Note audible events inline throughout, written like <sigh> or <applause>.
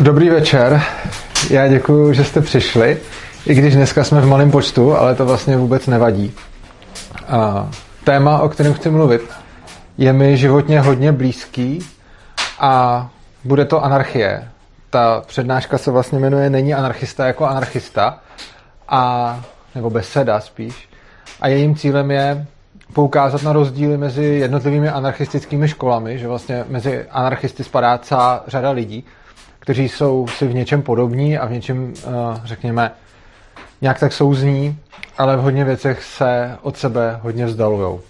Dobrý večer, já děkuji, že jste přišli, i když dneska jsme v malém počtu, ale to vlastně vůbec nevadí. A téma, o kterém chci mluvit, je mi životně hodně blízký a bude to anarchie. Ta přednáška se vlastně jmenuje Není anarchista jako anarchista, a, nebo beseda spíš. A jejím cílem je poukázat na rozdíly mezi jednotlivými anarchistickými školami, že vlastně mezi anarchisty spadá celá řada lidí, kteří jsou si v něčem podobní a v něčem, eh, řekněme, nějak tak souzní, ale v hodně věcech se od sebe hodně vzdalujou.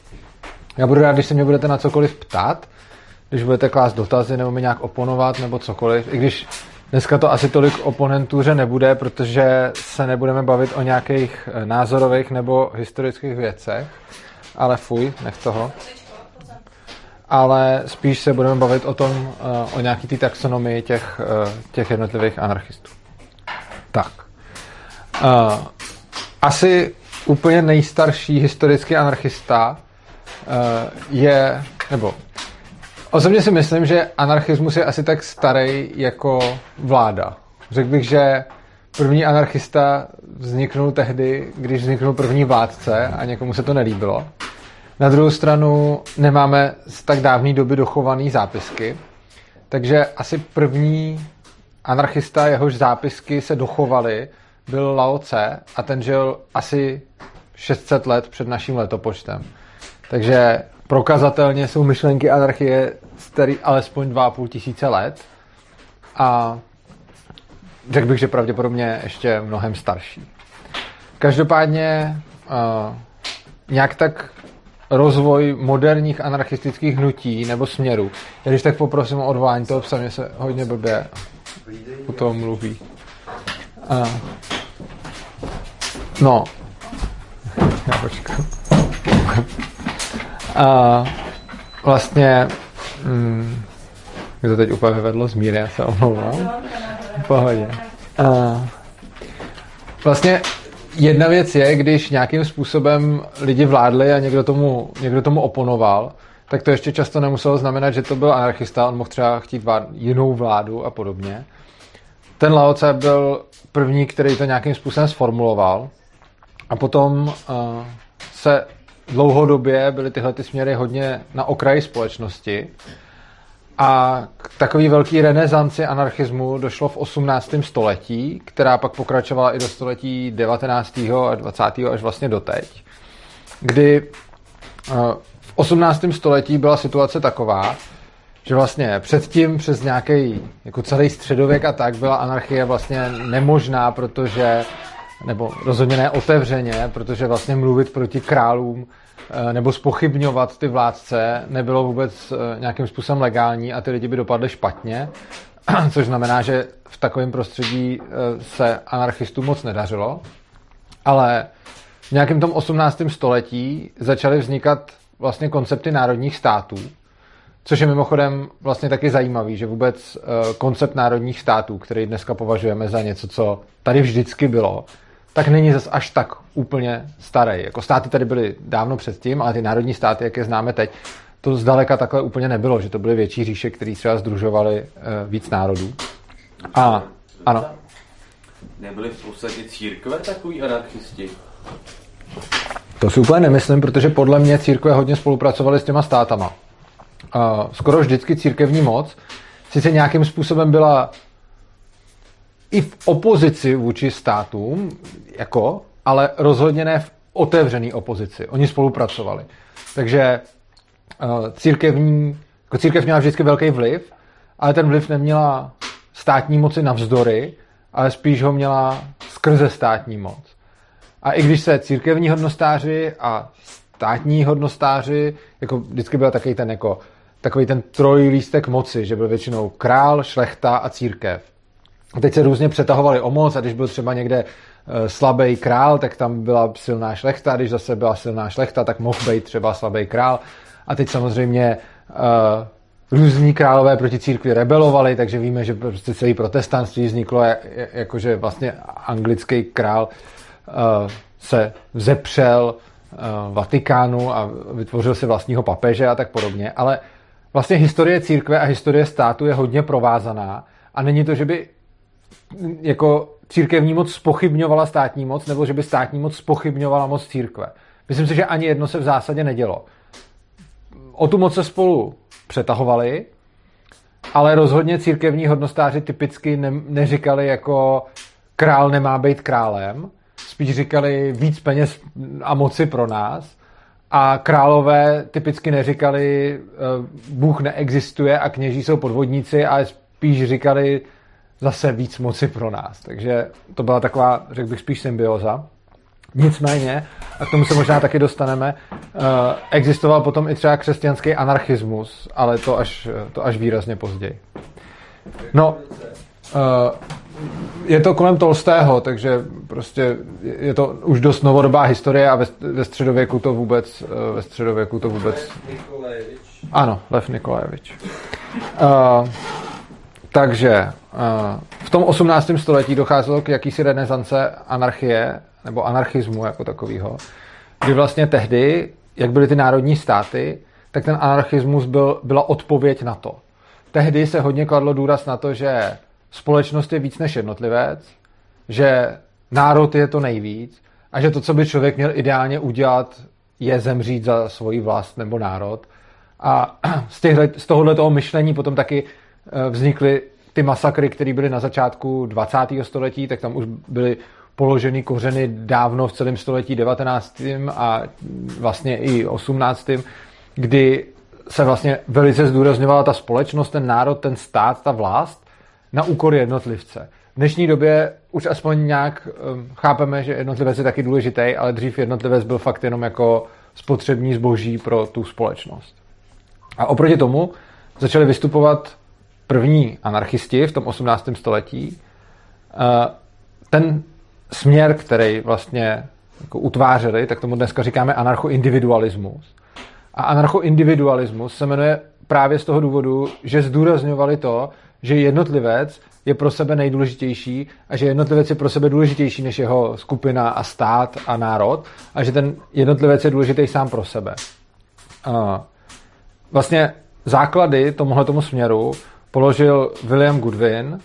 Já budu rád, když se mě budete na cokoliv ptát, když budete klást dotazy nebo mi nějak oponovat nebo cokoliv, i když dneska to asi tolik oponentuře nebude, protože se nebudeme bavit o nějakých eh, názorových nebo historických věcech, ale fuj, nech toho ale spíš se budeme bavit o tom, eh, o nějaký té taxonomii těch, eh, těch jednotlivých anarchistů. Tak. Uh, asi úplně nejstarší historický anarchista je, nebo osobně si myslím, že anarchismus je asi tak starý jako vláda. Řekl bych, že první anarchista vzniknul tehdy, když vzniknul první vládce a někomu se to nelíbilo. Na druhou stranu nemáme z tak dávné doby dochované zápisky, takže asi první anarchista, jehož zápisky se dochovaly, byl Lao Tse a ten žil asi 600 let před naším letopočtem. Takže prokazatelně jsou myšlenky anarchie starý alespoň 2,5 tisíce let a řekl bych, že pravděpodobně ještě mnohem starší. Každopádně uh, nějak tak rozvoj moderních anarchistických hnutí nebo směrů. Já když tak poprosím o odvolání toho psa, mě se hodně blbě u toho mluví. A, no. <laughs> Já počkám. A vlastně mm, to teď úplně vyvedlo z míry, já se omlouvám. Pohodě. A, vlastně jedna věc je, když nějakým způsobem lidi vládli a někdo tomu, někdo tomu oponoval, tak to ještě často nemuselo znamenat, že to byl anarchista, on mohl třeba chtít vlád, jinou vládu a podobně. Ten Lao Tse byl první, který to nějakým způsobem sformuloval a potom uh, se dlouhodobě byly tyhle ty směry hodně na okraji společnosti a k takový velký renesanci anarchismu došlo v 18. století, která pak pokračovala i do století 19. a 20. až vlastně doteď, kdy eh, v 18. století byla situace taková, že vlastně předtím přes nějaký jako celý středověk a tak byla anarchie vlastně nemožná, protože nebo rozhodně ne otevřeně, protože vlastně mluvit proti králům Eh, nebo spochybňovat ty vládce nebylo vůbec eh, nějakým způsobem legální a ty lidi by dopadly špatně, <clears throat> což znamená, že v takovém prostředí eh, se anarchistům moc nedařilo. Ale v nějakém tom 18. století začaly vznikat vlastně koncepty národních států, což je mimochodem vlastně taky zajímavý, že vůbec koncept národních států, který dneska považujeme za něco, co tady vždycky bylo, tak není zas až tak úplně starý. Jako státy tady byly dávno předtím, ale ty národní státy, jak je známe teď, to zdaleka takhle úplně nebylo, že to byly větší říše, které třeba združovaly uh, víc národů. A ano. Nebyly v podstatě církve takový anarchisti? To si úplně nemyslím, protože podle mě církve hodně spolupracovaly s těma státama. Skoro vždycky církevní moc sice nějakým způsobem byla i v opozici vůči státům, jako, ale rozhodně ne v otevřený opozici. Oni spolupracovali. Takže uh, církevní, jako církev měla vždycky velký vliv, ale ten vliv neměla státní moci navzdory, ale spíš ho měla skrze státní moc. A i když se církevní hodnostáři a státní hodnostáři, jako vždycky byl takový ten, jako, takový ten trojlístek moci, že byl většinou král, šlechta a církev teď se různě přetahovali o moc a když byl třeba někde eh, slabý král, tak tam byla silná šlechta, když zase byla silná šlechta, tak mohl být třeba slabý král. A teď samozřejmě uh, různí králové proti církvi rebelovali, takže víme, že prostě celý protestantství vzniklo jakože vlastně anglický král uh, se vzepřel uh, Vatikánu a vytvořil si vlastního papeže a tak podobně. Ale vlastně historie církve a historie státu je hodně provázaná A není to, že by jako církevní moc spochybňovala státní moc, nebo že by státní moc spochybňovala moc církve. Myslím si, že ani jedno se v zásadě nedělo. O tu moc se spolu přetahovali, ale rozhodně církevní hodnostáři typicky ne, neříkali jako král nemá být králem, spíš říkali víc peněz a moci pro nás a králové typicky neříkali eh, Bůh neexistuje a kněží jsou podvodníci, ale spíš říkali zase víc moci pro nás. Takže to byla taková, řekl bych, spíš symbioza. Nicméně, a k tomu se možná taky dostaneme, uh, existoval potom i třeba křesťanský anarchismus, ale to až, to až výrazně později. No, uh, je to kolem Tolstého, takže prostě je to už dost novodobá historie a ve, ve středověku to vůbec ve středověku to vůbec... Ano, Lev Nikolajevič. Uh, takže uh, v tom 18. století docházelo k jakýsi renesance anarchie, nebo anarchismu jako takového, kdy vlastně tehdy, jak byly ty národní státy, tak ten anarchismus byl, byla odpověď na to. Tehdy se hodně kladlo důraz na to, že společnost je víc než jednotlivec, že národ je to nejvíc a že to, co by člověk měl ideálně udělat, je zemřít za svoji vlast nebo národ. A <clears throat> z, těchto, z tohohle toho myšlení potom taky eh, vznikly ty masakry, které byly na začátku 20. století, tak tam už byly položeny kořeny dávno v celém století 19. a vlastně i 18. kdy se vlastně velice zdůrazňovala ta společnost, ten národ, ten stát, ta vlast na úkor jednotlivce. V dnešní době už aspoň nějak um, chápeme, že jednotlivec je taky důležitý, ale dřív jednotlivec byl fakt jenom jako spotřební zboží pro tu společnost. A oproti tomu začali vystupovat první anarchisti v tom 18. století. Uh, ten směr, který vlastně jako utvářeli, tak tomu dneska říkáme anarchoindividualismus. A anarchoindividualismus se jmenuje právě z toho důvodu, že zdůrazňovali to, že jednotlivec je pro sebe nejdůležitější a že jednotlivec je pro sebe důležitější než jeho skupina a stát a národ a že ten jednotlivec je důležitý sám pro sebe. A vlastně základy tomuhle tomu směru položil William Goodwin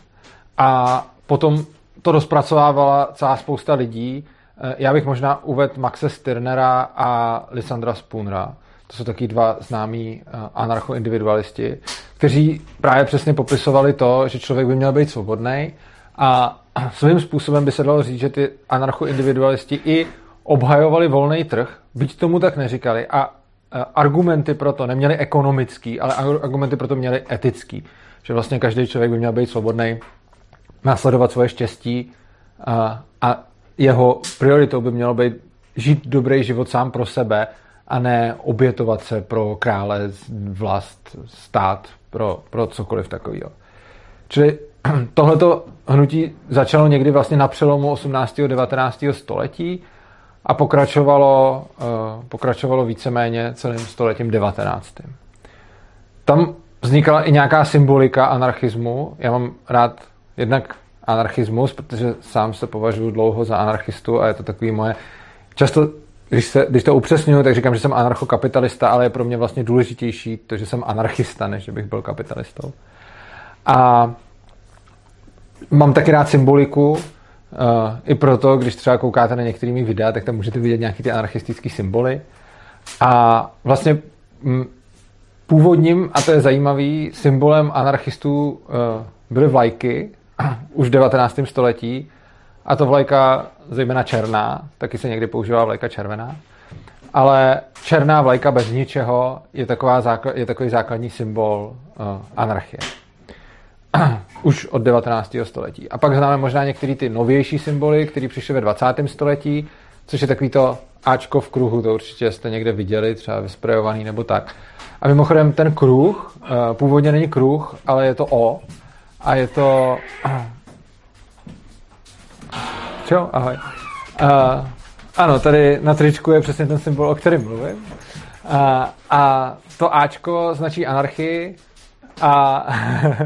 a potom to rozpracovávala celá spousta lidí. Eh, já bych možná uvedl Maxe Stirnera a Lysandra Spoonera. To jsou taky dva známí eh, anarchoindividualisti, kteří právě přesně popisovali to, že člověk by měl být svobodný a <clears throat> svým způsobem by se dalo říct, že ty anarchoindividualisti i obhajovali volný trh, byť tomu tak neříkali a eh, argumenty pro to neměli ekonomický, ale argumenty pro to měli etický. Že vlastně každý člověk by měl být svobodný následovat svoje štěstí a, a jeho prioritou by mělo být žít dobrý život sám pro sebe a ne obětovat se pro krále, vlast, stát, pro, pro cokoliv takového. Čili <clears throat> tohleto hnutí začalo někdy vlastně na přelomu 18. a 19. století a pokračovalo, uh, pokračovalo víceméně celým stoletím 19. Tam vznikala i nějaká symbolika anarchismu. Já mám rád jednak anarchismus, protože sám se považuji dlouho za anarchistu a je to takový moje... Často, když, se, když to upřesňuju, tak říkám, že jsem anarchokapitalista, ale je pro mě vlastně důležitější to, že jsem anarchista, než že bych byl kapitalistou. A mám taky rád symboliku, uh, i proto, když třeba koukáte na některými videa, tak tam můžete vidět nějaký ty anarchistické symboly. A vlastně m, původním, a to je zajímavý, symbolem anarchistů uh, byly vlajky, <clears throat> už v 19. století, a to vlajka zejména černá, taky se někdy používá vlajka červená, ale černá vlajka bez ničeho je, taková je takový základní symbol uh, anarchie. <clears throat> už od 19. století. A pak známe možná některé ty novější symboly, které přišly ve 20. století, což je takový to Ačko v kruhu, to určitě jste někde viděli, třeba vysprejovaný nebo tak. A mimochodem ten kruh, uh, původně není kruh, ale je to O, a je to... Čau, ahoj. Uh, ano, tady na tričku je přesně ten symbol, o kterém mluvím. Uh, a to Ačko značí anarchii a,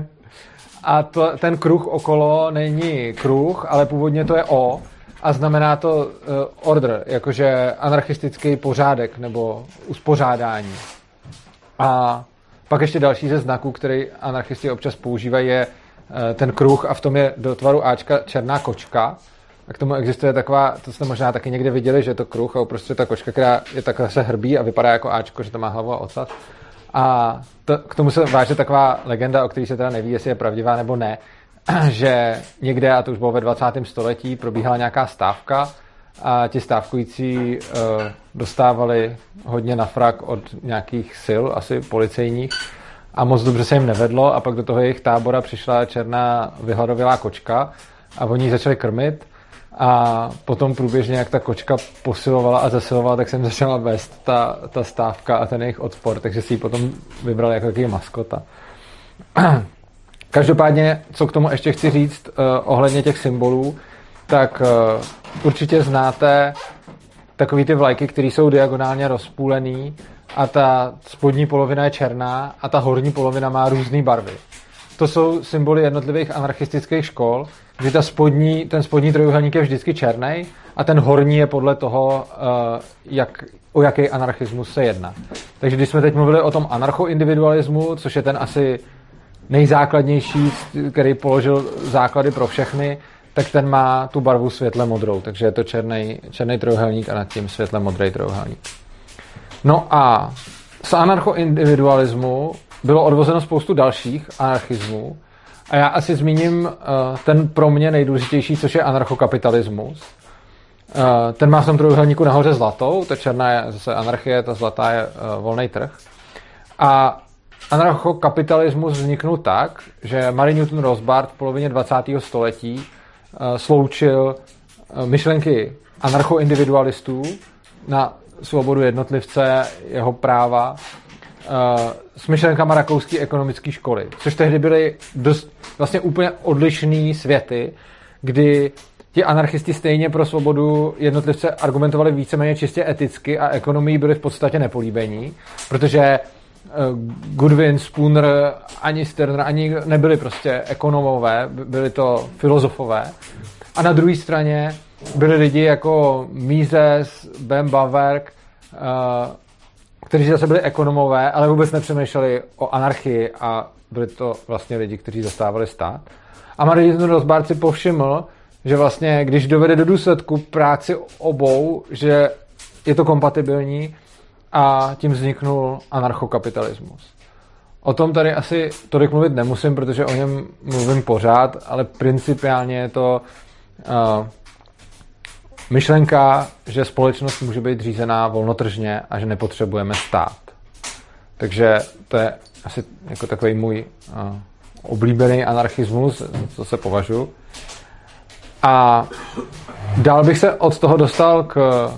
<laughs> a to, ten kruh okolo není kruh, ale původně to je O a znamená to uh, order, jakože anarchistický pořádek nebo uspořádání. A pak ještě další ze znaků, který anarchisti občas používají, je eh, ten kruh a v tom je do tvaru Ačka černá kočka. A k tomu existuje taková, to jste možná taky někde viděli, že je to kruh a prostě ta kočka, která je takhle se hrbí a vypadá jako Ačko, že to má hlavu a ocas. A to, k tomu se váže taková legenda, o které se teda neví, jestli je pravdivá nebo ne, <clears throat> že někde, a to už bylo ve 20. století, probíhala nějaká stávka a ti stávkující uh, dostávali hodně na frak od nějakých sil, asi policejních, a moc dobře se jim nevedlo a pak do toho jejich tábora přišla černá vyhladovělá kočka a oni ji začali krmit a potom průběžně, jak ta kočka posilovala a zesilovala, tak jsem začala vést ta, ta stávka a ten jejich odpor, takže si ji potom vybral jako takový maskota. <clears throat> Každopádně, co k tomu ještě chci říct uh, ohledně těch symbolů, tak uh, určitě znáte takový ty vlajky, které jsou diagonálně rozpůlený a ta spodní polovina je černá a ta horní polovina má různé barvy. To jsou symboly jednotlivých anarchistických škol, kdy ta spodní, ten spodní trojuhelník je vždycky černý a ten horní je podle toho, uh, jak, o jaký anarchismus se jedná. Takže když jsme teď mluvili o tom anarchoindividualismu, což je ten asi nejzákladnější, který položil základy pro všechny, tak ten má tu barvu světle modrou, takže je to černý, černý trojuhelník a nad tím světle modrý trojuhelník. No a z anarchoindividualismu bylo odvozeno spoustu dalších anarchismů a já asi zmíním uh, ten pro mě nejdůležitější, což je anarchokapitalismus. Uh, ten má v tom trojuhelníku nahoře zlatou, ta černá je zase anarchie, ta zlatá je uh, volný trh. A anarchokapitalismus vzniknul tak, že Mary Newton Rothbard v polovině 20. století uh, sloučil uh, myšlenky anarchoindividualistů na svobodu jednotlivce, jeho práva uh, s myšlenkama rakouské ekonomické školy, což tehdy byly dost vlastně úplně odlišné světy, kdy ti anarchisti stejně pro svobodu jednotlivce argumentovali víceméně čistě eticky a ekonomii byli v podstatě nepolíbení, protože Goodwin, Spooner, ani Sterner, ani nebyli prostě ekonomové, byli to filozofové. A na druhé straně byli lidi jako Mises, Ben Bawerk, uh, kteří zase byli ekonomové, ale vůbec nepřemýšleli o anarchii a byli to vlastně lidi, kteří zastávali stát. A Martin Rothbard si povšiml, že vlastně, když dovede do důsledku práci obou, že je to kompatibilní a tím vzniknul anarchokapitalismus. O tom tady asi tolik mluvit nemusím, protože o něm mluvím pořád, ale principiálně je to uh, myšlenka, že společnost může být řízená volnotržně a že nepotřebujeme stát. Takže to je asi jako takový můj uh, oblíbený anarchismus, co se považuji. A dál bych se od toho dostal k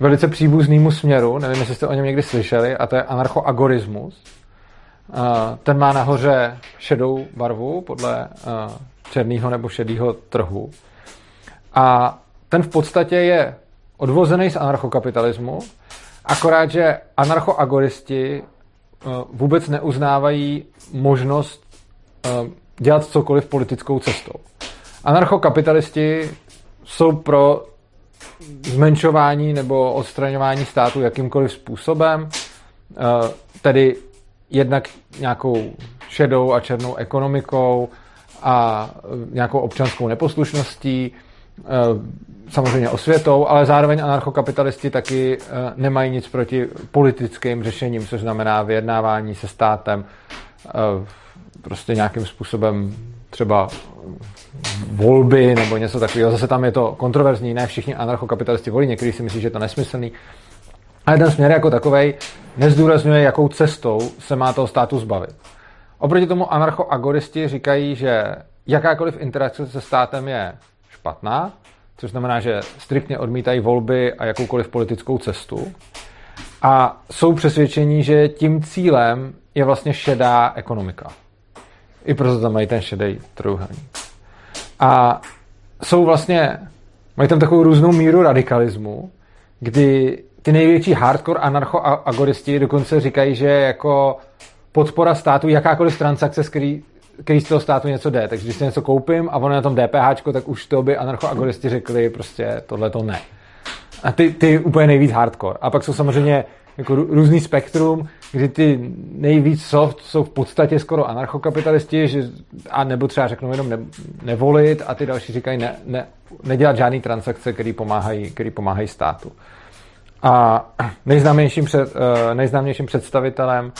velice příbuznému směru, nevím, jestli jste o něm někdy slyšeli, a to je anarchoagorismus. Ten má nahoře šedou barvu podle černého nebo šedého trhu. A ten v podstatě je odvozený z anarchokapitalismu, akorát, že anarchoagoristi uh, vůbec neuznávají možnost uh, dělat cokoliv politickou cestou. Anarchokapitalisti jsou pro zmenšování nebo odstraňování státu jakýmkoliv způsobem, uh, tedy jednak nějakou šedou a černou ekonomikou a nějakou občanskou neposlušností, samozřejmě osvětou, ale zároveň anarchokapitalisti taky eh, nemají nic proti politickým řešením, což znamená vyjednávání se státem, eh, prostě nějakým způsobem třeba volby nebo něco takového. Zase tam je to kontroverzní, ne všichni anarchokapitalisti volí, někteří si myslí, že je to nesmyslný. Ale ten směr jako takový nezdůrazňuje, jakou cestou se má toho státu zbavit. Oproti tomu anarchoagoristi říkají, že jakákoliv interakce se státem je špatná, což znamená, že striktně odmítají volby a jakoukoliv politickou cestu. A jsou přesvědčení, že tím cílem je vlastně šedá ekonomika. I proto tam mají ten šedý trojuhelník. A jsou vlastně, mají tam takovou různou míru radikalismu, kdy ty největší hardcore anarchoagoristi dokonce říkají, že jako podpora státu, jakákoliv transakce, který který z toho státu něco jde. Takže když si něco koupím a ono na tom DPH, tak už to by anarchoagoristi řekli prostě tohle to ne. A ty, ty úplně nejvíc hardcore. A pak jsou samozřejmě jako různý spektrum, kdy ty nejvíc soft jsou v podstatě skoro anarchokapitalisti, že, a nebo třeba řeknou jenom ne, nevolit a ty další říkají ne, ne, nedělat žádný transakce, které pomáhají, který pomáhají státu. A nejznámějším, před, eh, nejznámějším představitelem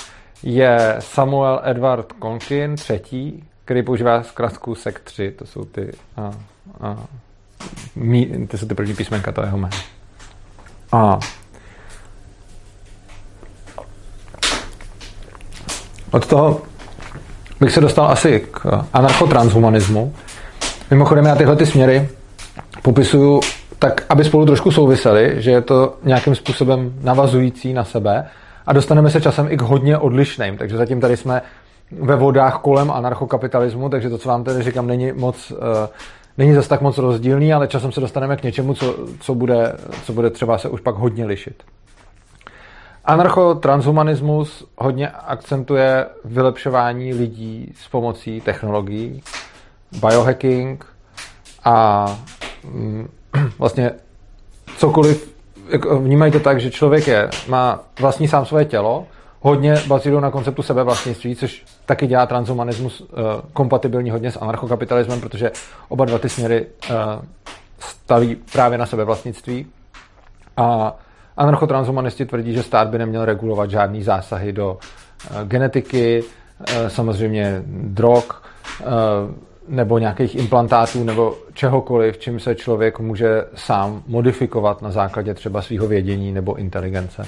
je Samuel Edward Conkin, třetí, který používá zkrátku SEC3, to jsou ty, a, a, mí, ty jsou ty první písmenka toho jména. A od toho bych se dostal asi k anarchotranshumanismu. Mimochodem já tyhle ty směry popisuju tak, aby spolu trošku souvisely, že je to nějakým způsobem navazující na sebe a dostaneme se časem i k hodně odlišným. Takže zatím tady jsme ve vodách kolem anarchokapitalismu, takže to, co vám tady říkám, není moc, uh, není zase tak moc rozdílný, ale časem se dostaneme k něčemu, co, co, bude, co bude třeba se už pak hodně lišit. Anarchotranshumanismus hodně akcentuje vylepšování lidí s pomocí technologií, biohacking a mm, <clears throat> vlastně cokoliv, vnímají to tak, že člověk je, má vlastní sám své tělo, hodně bazirují na konceptu sebevlastnictví, což taky dělá transhumanismus uh, kompatibilní hodně s anarchokapitalismem, protože oba dva ty směry uh, staví právě na sebevlastnictví. A anarchotransumanisti tvrdí, že stát by neměl regulovat žádný zásahy do uh, genetiky, uh, samozřejmě drog, uh, nebo nějakých implantátů nebo čehokoliv, čím se člověk může sám modifikovat na základě třeba svého vědění nebo inteligence.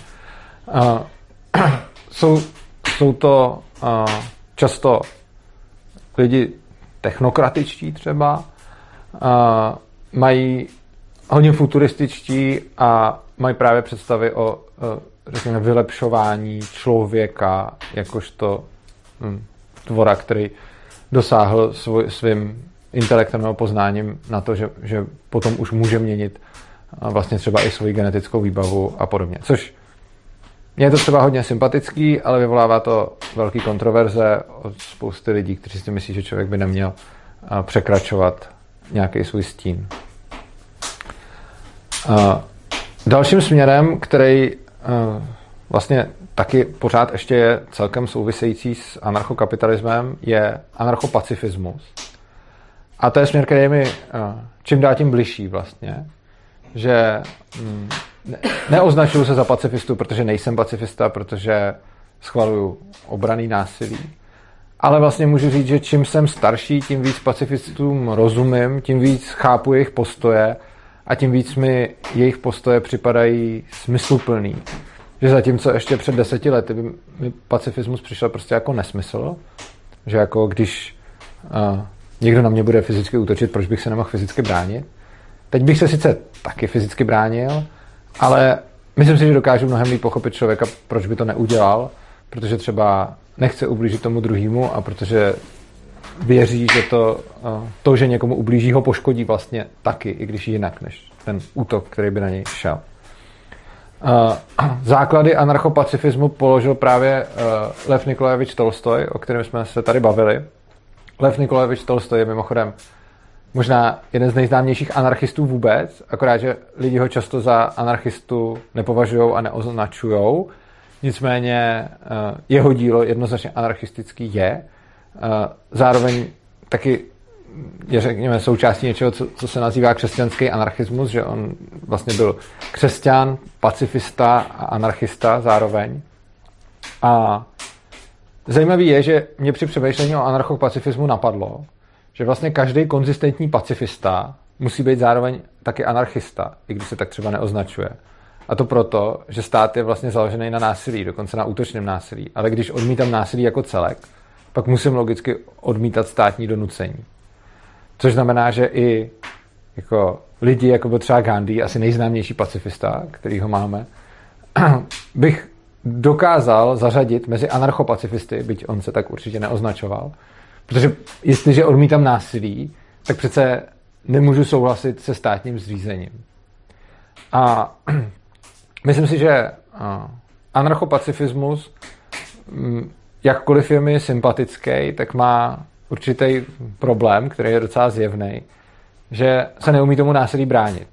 <clears throat> Jsou, jsou to často lidi technokratičtí třeba, mají hodně futurističtí a mají právě představy o, uh, řekněme, vylepšování člověka jakožto hm, tvora, který dosáhl svoj, svým intelektem nebo poznáním na to, že, že potom už může měnit vlastně třeba i svoji genetickou výbavu a podobně. Což mě je to třeba hodně sympatický, ale vyvolává to velký kontroverze od spousty lidí, kteří si myslí, že člověk by neměl překračovat nějaký svůj stín. Dalším směrem, který vlastně taky pořád ještě je celkem související s anarchokapitalismem, je anarchopacifismus. A to je směr, který je mi čím dál tím bližší vlastně. Že mm, ne, neoznačuju se za pacifistu, protože nejsem pacifista, protože schvaluju obraný násilí. Ale vlastně můžu říct, že čím jsem starší, tím víc pacifistům rozumím, tím víc chápu jejich postoje a tím víc mi jejich postoje připadají smysluplný. Že zatímco ještě před deseti lety by mi pacifismus přišel prostě jako nesmysl, že jako když uh, někdo na mě bude fyzicky útočit, proč bych se nemohl fyzicky bránit. Teď bych se sice taky fyzicky bránil, ale myslím si, že dokážu mnohem líp pochopit člověka, proč by to neudělal, protože třeba nechce ublížit tomu druhému a protože věří, že to, to, že někomu ublíží, ho poškodí vlastně taky, i když jinak, než ten útok, který by na něj šel. <clears throat> Základy anarchopacifismu položil právě Lev Nikolajevič Tolstoj, o kterém jsme se tady bavili. Lev Nikolajevič Tolstoj je mimochodem možná jeden z nejznámějších anarchistů vůbec, akorát, že lidi ho často za anarchistu nepovažují a neoznačují. Nicméně eh, jeho dílo jednoznačně anarchistický je. Zároveň taky je, řekněme, součástí něčeho, co, co se nazývá křesťanský anarchismus, že on vlastně byl křesťan, pacifista a anarchista zároveň. A zajímavý je, že mě při přemýšlení o anarchopacifismu napadlo, že vlastně každý konzistentní pacifista musí být zároveň taky anarchista, i když se tak třeba neoznačuje. A to proto, že stát je vlastně založený na násilí, dokonce na útočném násilí. Ale když odmítám násilí jako celek, pak musím logicky odmítat státní donucení. Což znamená, že i jako lidi, jako byl třeba Gandhi, asi nejznámější pacifista, který ho máme, <clears throat> bych dokázal zařadit mezi anarchopacifisty, byť on se tak určitě neoznačoval, Protože jestliže odmítám násilí, tak přece nemůžu souhlasit se státním zřízením. A <clears throat> myslím si, že anarchopacifismus, mm, jakkoliv je mi sympatický, tak má určitý problém, který je docela zjevný, že se neumí tomu násilí bránit.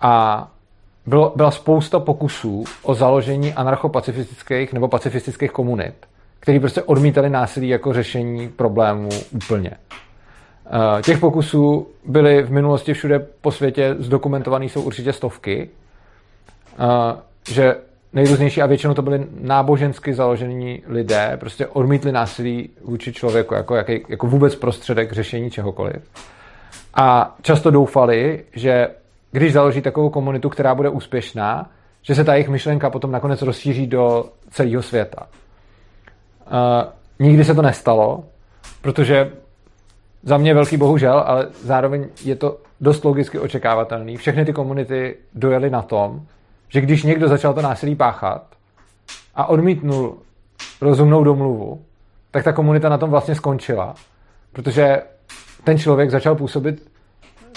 A bylo, byla spousta pokusů o založení anarchopacifistických nebo pacifistických komunit, který prostě odmítali násilí jako řešení problémů úplně. Eh, těch pokusů byly v minulosti všude po světě zdokumentovaný, jsou určitě stovky, eh, že nejrůznější a většinou to byly nábožensky založení lidé, prostě odmítli násilí vůči člověku jako, jaký, jako vůbec prostředek řešení čehokoliv. A často doufali, že když založí takovou komunitu, která bude úspěšná, že se ta jejich myšlenka potom nakonec rozšíří do celého světa. Uh, nikdy se to nestalo, protože za mě velký bohužel, ale zároveň je to dost logicky očekávatelný. Všechny ty komunity dojeli na tom, že když někdo začal to násilí páchat a odmítnul rozumnou domluvu, tak ta komunita na tom vlastně skončila, protože ten člověk začal působit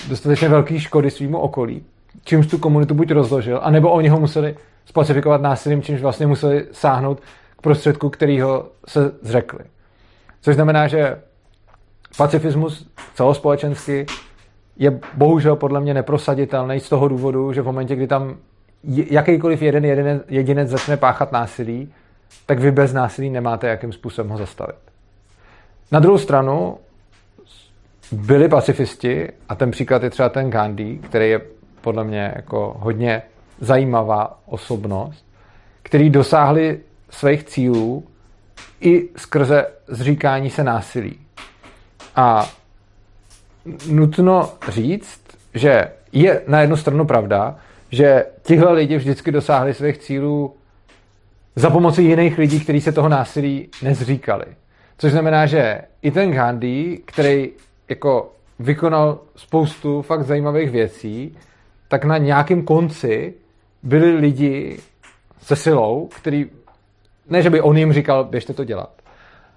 dostatečně velký škody svýmu okolí, čímž tu komunitu buď rozložil, anebo oni ho museli spacifikovat násilím, čímž vlastně museli sáhnout k prostředku, kterýho se zřekli. Což znamená, že pacifismus celospolečensky je bohužel podle mě neprosaditelný z toho důvodu, že v momentě, kdy tam jakýkoliv jeden jedinec, jedinec začne páchat násilí, tak vy bez násilí nemáte jakým způsobem ho zastavit. Na druhou stranu byli pacifisti, a ten příklad je třeba ten Gandhi, který je podle mě jako hodně zajímavá osobnost, který dosáhli svých cílů i skrze zříkání se násilí. A nutno říct, že je na jednu stranu pravda, že tihle lidi vždycky dosáhli svých cílů za pomoci jiných lidí, kteří se toho násilí nezříkali. Což znamená, že i ten Gandhi, který jako vykonal spoustu fakt zajímavých věcí, tak na nějakém konci byli lidi se silou, který, ne, že by on jim říkal, běžte to dělat,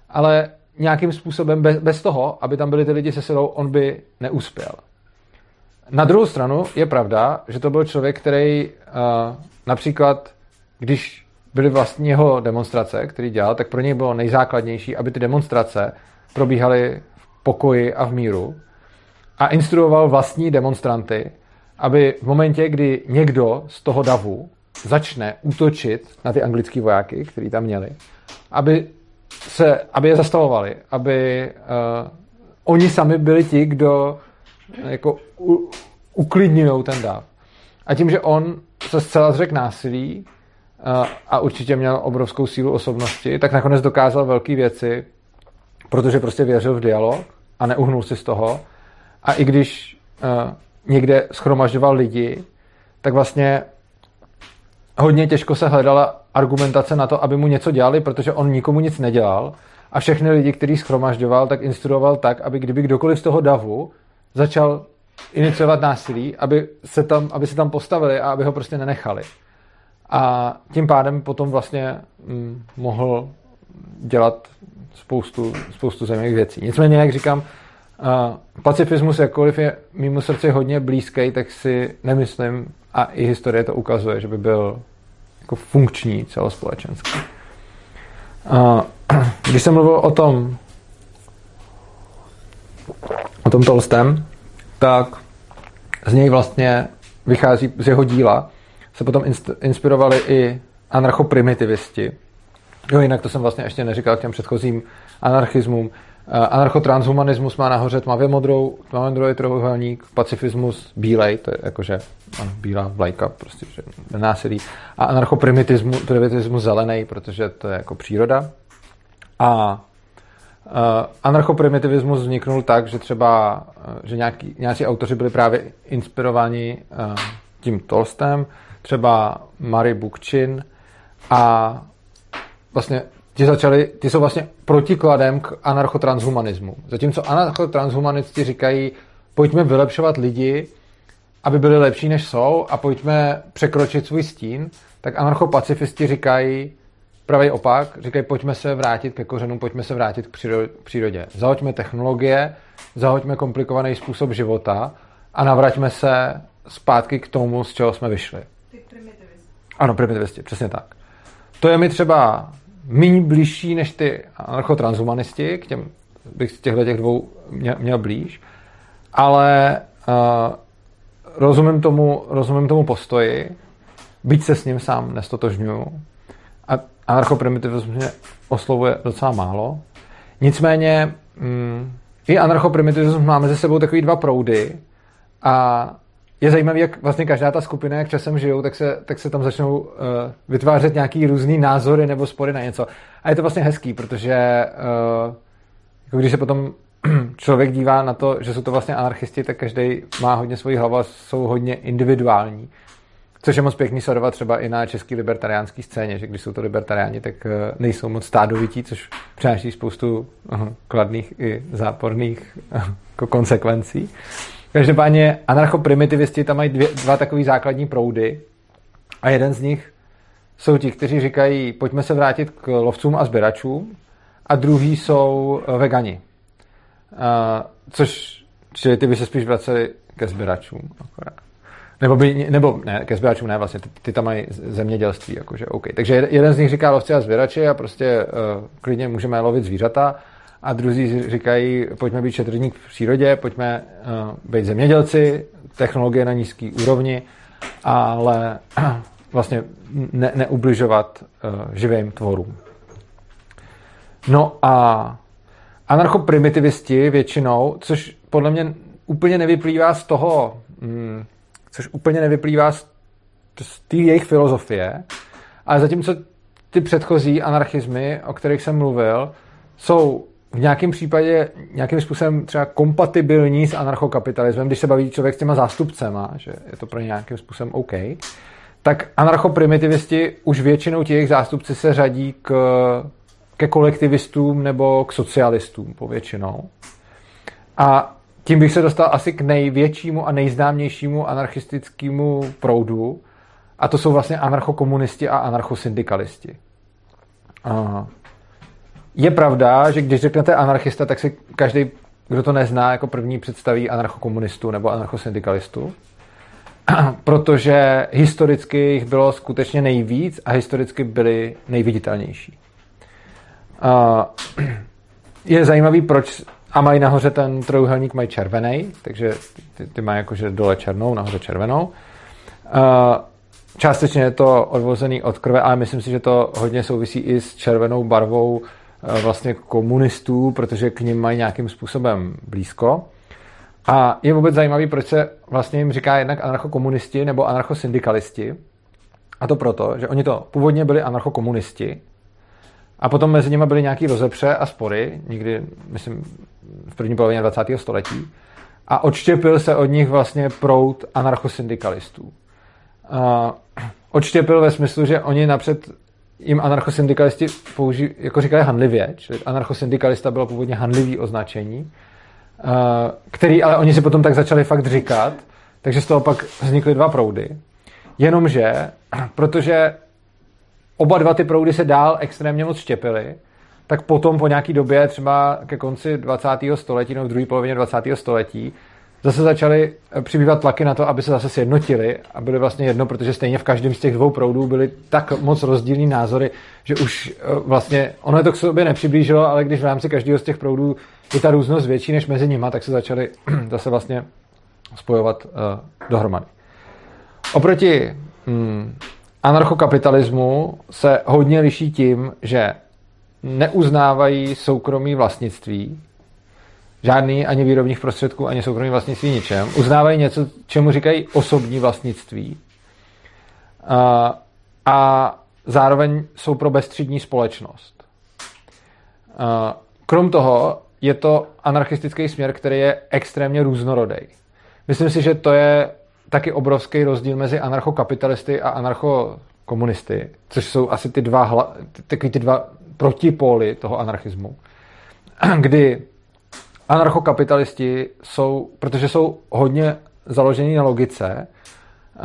ale nějakým způsobem bez, bez toho, aby tam byli ty lidi se silou, on by neuspěl. Na druhou stranu je pravda, že to byl člověk, který uh, například, když byly vlastní jeho demonstrace, který dělal, tak pro něj bylo nejzákladnější, aby ty demonstrace probíhaly v pokoji a v míru a instruoval vlastní demonstranty, aby v momentě, kdy někdo z toho davu začne útočit na ty anglické vojáky, který tam měli, aby, se, aby je zastavovali, aby uh, oni sami byli ti, kdo jako u, uklidňují ten dav. A tím, že on se zcela zřekl násilí uh, a určitě měl obrovskou sílu osobnosti, tak nakonec dokázal velké věci, protože prostě věřil v dialog a neuhnul si z toho. A i když uh, někde schromažďoval lidi, tak vlastně hodně těžko se hledala argumentace na to, aby mu něco dělali, protože on nikomu nic nedělal a všechny lidi, který schromažďoval, tak instruoval tak, aby kdyby kdokoliv z toho davu začal iniciovat násilí, aby se tam, aby se tam postavili a aby ho prostě nenechali. A tím pádem potom vlastně hm, mohl dělat spoustu, spoustu zajímavých věcí. Nicméně, jak říkám, pacifismus, jakkoliv je mimo srdci hodně blízký, tak si nemyslím, a i historie to ukazuje, že by byl jako funkční celospolečenský. Když jsem mluvil o tom o tom Tolstem, tak z něj vlastně vychází z jeho díla, se potom inspirovali i anarchoprimitivisti. Jo, jinak to jsem vlastně ještě neříkal k těm předchozím anarchismům. Anarchotranshumanismus má nahoře tmavě modrou, tmavě modrý trojuhelník, pacifismus bílej, to je jakože ano, bílá vlajka, prostě že násilí. A anarchoprimitivismus zelený, protože to je jako příroda. A anarchoprimitivismus vzniknul tak, že třeba uh, že nějaký, nějací autoři byli právě inspirováni uh, tím Tolstem, třeba Mary Bukchin a vlastně ti začali, ty jsou vlastně protikladem k anarchotranshumanismu. Zatímco anarchotransshumanisti říkají, pojďme vylepšovat lidi, aby byli lepší než jsou a pojďme překročit svůj stín, tak anarchopacifisti říkají, pravý opak, říkají, pojďme se vrátit ke kořenům, pojďme se vrátit k přírodě. Zahoďme technologie, zahoďme komplikovaný způsob života a navraťme se zpátky k tomu, z čeho jsme vyšli. Ty primitivisti. Ano, primitivisti, přesně tak. To je mi třeba méně blížší než ty anarchotransumanisti, k těm bych z těchto těch dvou měl, měl blíž, ale uh, rozumím, tomu, rozumím tomu postoji byť se s ním sám nestotožňuju. Anarchoprimitivismus mě oslovuje docela málo. Nicméně mm, i anarchoprimitivismus má mezi sebou takový dva proudy a je zajímavé, jak vlastně každá ta skupina, jak časem žijou, tak se, tak se tam začnou uh, vytvářet nějaký různý názory nebo spory na něco. A je to vlastně hezký, protože uh, jako když se potom <clears throat> člověk dívá na to, že jsou to vlastně anarchisti, tak každý má hodně svoji hlavu a jsou hodně individuální. Což je moc pěkný sledovat třeba i na české libertariánské scéně, že když jsou to libertariáni, tak eh, nejsou moc stádovití, což přináší spoustu kladných i záporných jako konsekvencí. Každopádně anarchoprimitivisesti tam mají dvě, dva takové základní proudy a jeden z nich jsou ti, kteří říkají, pojďme se vrátit k lovcům a sběračům a druhý jsou eh, vegani. Uh, což, čili ty by se spíš vraceli ke sběračům. Akorát. Nebo, by, nebo ne, ke sběračům ne, vlastně, ty, ty tam mají zemědělství, jakože OK. Takže jeden z nich říká lovci a sběrači a prostě uh, klidně můžeme lovit zvířata a druzí říkají, pojďme být šetrník v přírodě, pojďme uh, být zemědělci, technologie na nízký úrovni, ale <clears throat> vlastně ne, neubližovat uh, živým tvorům. No a anarchoprimitivisti většinou, což podle mě úplně nevyplývá z toho, mm, což úplně nevyplývá z, z té jejich filozofie, ale zatímco ty předchozí anarchismy, o kterých jsem mluvil, jsou v nějakém případě nějakým způsobem třeba kompatibilní s anarchokapitalismem, když se baví člověk s těma zástupcema, že je to pro ně nějakým způsobem OK, tak anarchoprimitivisti už většinou těch zástupci se řadí k, ke kolektivistům nebo k socialistům povětšinou. A tím bych se dostal asi k největšímu a nejznámějšímu anarchistickému proudu, a to jsou vlastně anarchokomunisti a anarchosyndikalisti. Aha. Je pravda, že když řeknete anarchista, tak si každý, kdo to nezná, jako první představí anarchokomunistu nebo anarchosyndikalistu. <clears throat> Protože historicky jich bylo skutečně nejvíc a historicky byli nejviditelnější. <clears throat> Je zajímavý, proč a mají nahoře ten trojuhelník mají červený, takže ty, ty mají jakože dole černou, nahoře červenou. Částečně je to odvozený od krve, ale myslím si, že to hodně souvisí i s červenou barvou Eh, vlastně komunistů, protože k ním mají nějakým způsobem blízko. A je vůbec zajímavý, proč se vlastně jim říká jednak anarchokomunisti nebo anarchosyndikalisti. A to proto, že oni to původně byli anarchokomunisti, a potom mezi nimi byly nějaké rozepře a spory, někdy, myslím, v první polovině 20. století. A odštěpil se od nich vlastně prout anarchosyndikalistů. Odštěpil ve smyslu, že oni napřed jim anarchosyndikalisti použi- jako říkali hanlivě, čili anarchosyndikalista bylo původně hanlivý označení, který ale oni si potom tak začali fakt říkat, takže z toho pak vznikly dva proudy. Jenomže, protože oba dva ty proudy se dál extrémně moc štěpily, tak potom po nějaký době, třeba ke konci 20. století nebo v druhé polovině 20. století, zase začaly eh, přibývat tlaky na to, aby se zase sjednotili a byly vlastně jedno, protože stejně v každém z těch dvou proudů byly tak moc rozdílný názory, že už eh, vlastně ono je to k sobě nepřiblížilo, ale když v rámci každého z těch proudů je ta různost větší než mezi nimi, tak se začaly <clears throat> zase vlastně spojovat uh, dohromady. Oproti hmm, anarchokapitalismu se hodně liší tím, že neuznávají soukromí vlastnictví, žádný ani výrobních prostředků, ani soukromý vlastnictví ničem. Uznávají něco, čemu říkají osobní vlastnictví. A, a zároveň jsou pro bezstřídní společnost. A, krom toho je to anarchistický směr, který je extrémně různorodý. Myslím si, že to je taky obrovský rozdíl mezi anarchokapitalisty a anarchokomunisty, což jsou asi ty dva, hla, takový ty dva protipóly toho anarchismu, <clears throat> kdy anarchokapitalisti jsou, protože jsou hodně založení na logice, eh,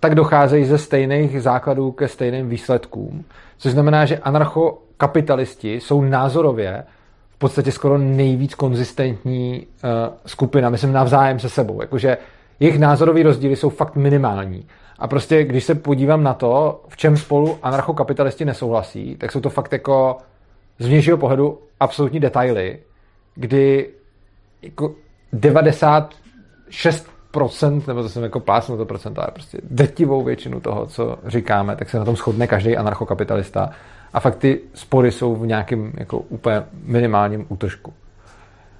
tak docházejí ze stejných základů ke stejným výsledkům. Což znamená, že anarchokapitalisti jsou názorově v podstatě skoro nejvíc konzistentní eh, skupina, myslím navzájem se sebou. Jakože jejich názorové rozdíly jsou fakt minimální. A prostě, když se podívám na to, v čem spolu anarchokapitalisti nesouhlasí, tak jsou to fakt jako z vnějšího pohledu absolutní detaily, kdy jako 96 procent, nebo to jsem jako plásnu to procent, ale prostě drtivou většinu toho, co říkáme, tak se na tom shodne každý anarchokapitalista a fakt ty spory jsou v nějakém jako úplně minimálním útržku.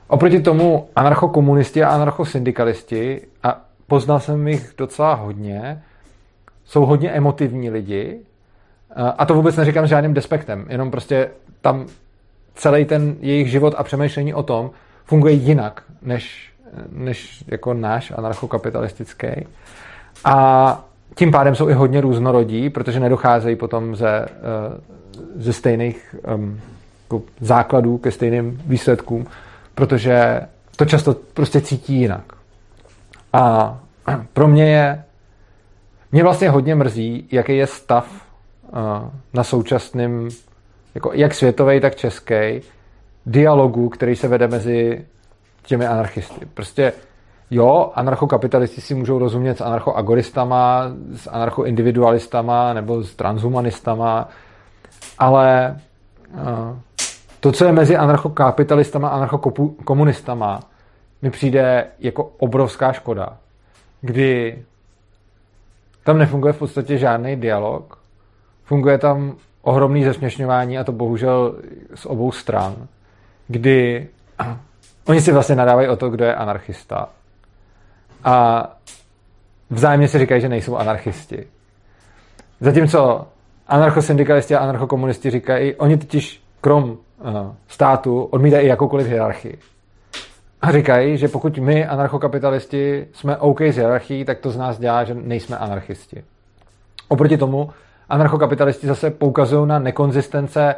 Oproti tomu anarchokomunisti a anarchosyndikalisti, a poznal jsem jich docela hodně, jsou hodně emotivní lidi, a to vůbec neříkám žádným despektem, jenom prostě tam celý ten jejich život a přemýšlení o tom funguje jinak, než, než jako náš anarchokapitalistický. A tím pádem jsou i hodně různorodí, protože nedocházejí potom ze, eh, ze stejných jako základů ke stejným výsledkům, protože to často prostě cítí jinak. A <clears throat> pro mě je, mě vlastně hodně mrzí, jaký je stav uh, na současném, jako jak světový, tak český, dialogu, který se vede mezi těmi anarchisty. Prostě jo, anarchokapitalisti si můžou rozumět s anarchoagoristama, s anarchoindividualistama nebo s transhumanistama, ale uh, to, co je mezi anarchokapitalistama a anarchokomunistama, mi přijde jako obrovská škoda, kdy tam nefunguje v podstatě žádný dialog, funguje tam ohromný zesměšňování a to bohužel z obou stran, kdy <clears throat> oni si vlastně nadávají o to, kdo je anarchista a vzájemně si říkají, že nejsou anarchisti. Zatímco anarchosyndikalisti a anarchokomunisti říkají, oni totiž krom Eh, státu odmítají jakoukoliv hierarchii. A říkají, že pokud my, anarchokapitalisti, jsme OK s hierarchií, tak to z nás dělá, že nejsme anarchisti. Oproti tomu anarchokapitalisti zase poukazují na nekonzistence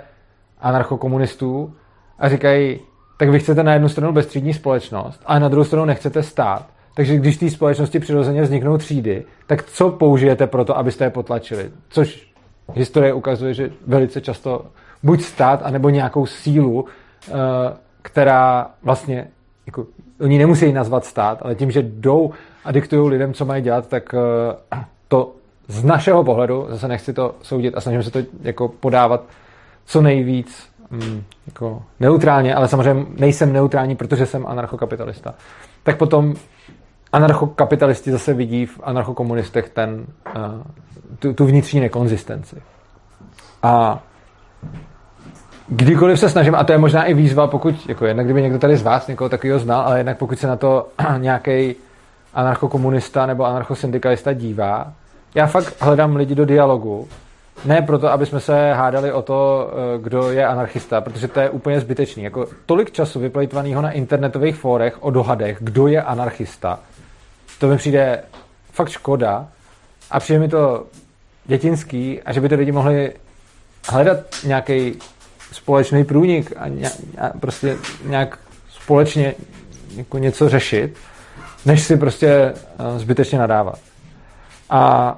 anarchokomunistů a říkají, tak vy chcete na jednu stranu bezstřídní společnost, a na druhou stranu nechcete stát. Takže když té společnosti přirozeně vzniknou třídy, tak co použijete pro to, abyste je potlačili? Což historie ukazuje, že velice často buď stát, anebo nějakou sílu, eh, která vlastně, jako, oni nemusí nazvat stát, ale tím, že jdou a diktují lidem, co mají dělat, tak eh, to z našeho pohledu, zase nechci to soudit a snažím se to jako podávat co nejvíc mm, jako neutrálně, ale samozřejmě nejsem neutrální, protože jsem anarchokapitalista. Tak potom anarchokapitalisti zase vidí v anarchokomunistech ten, uh, tu, tu vnitřní nekonzistenci. A kdykoliv se snažím, a to je možná i výzva, pokud, jako jednak kdyby někdo tady z vás někoho takového znal, ale jednak pokud se na to <clears throat> nějaký anarchokomunista nebo anarchosyndikalista dívá, já fakt hledám lidi do dialogu, ne proto, aby jsme se hádali o to, eh, kdo je anarchista, protože to je úplně zbytečný. Jako tolik času vyplejtvaného na internetových fórech o dohadech, kdo je anarchista, to mi přijde fakt škoda a přijde mi to dětinský a že by to lidi mohli hledat nějaký společný průnik a, ně, a prostě nějak společně jako něco řešit, než si prostě eh, zbytečně nadávat. A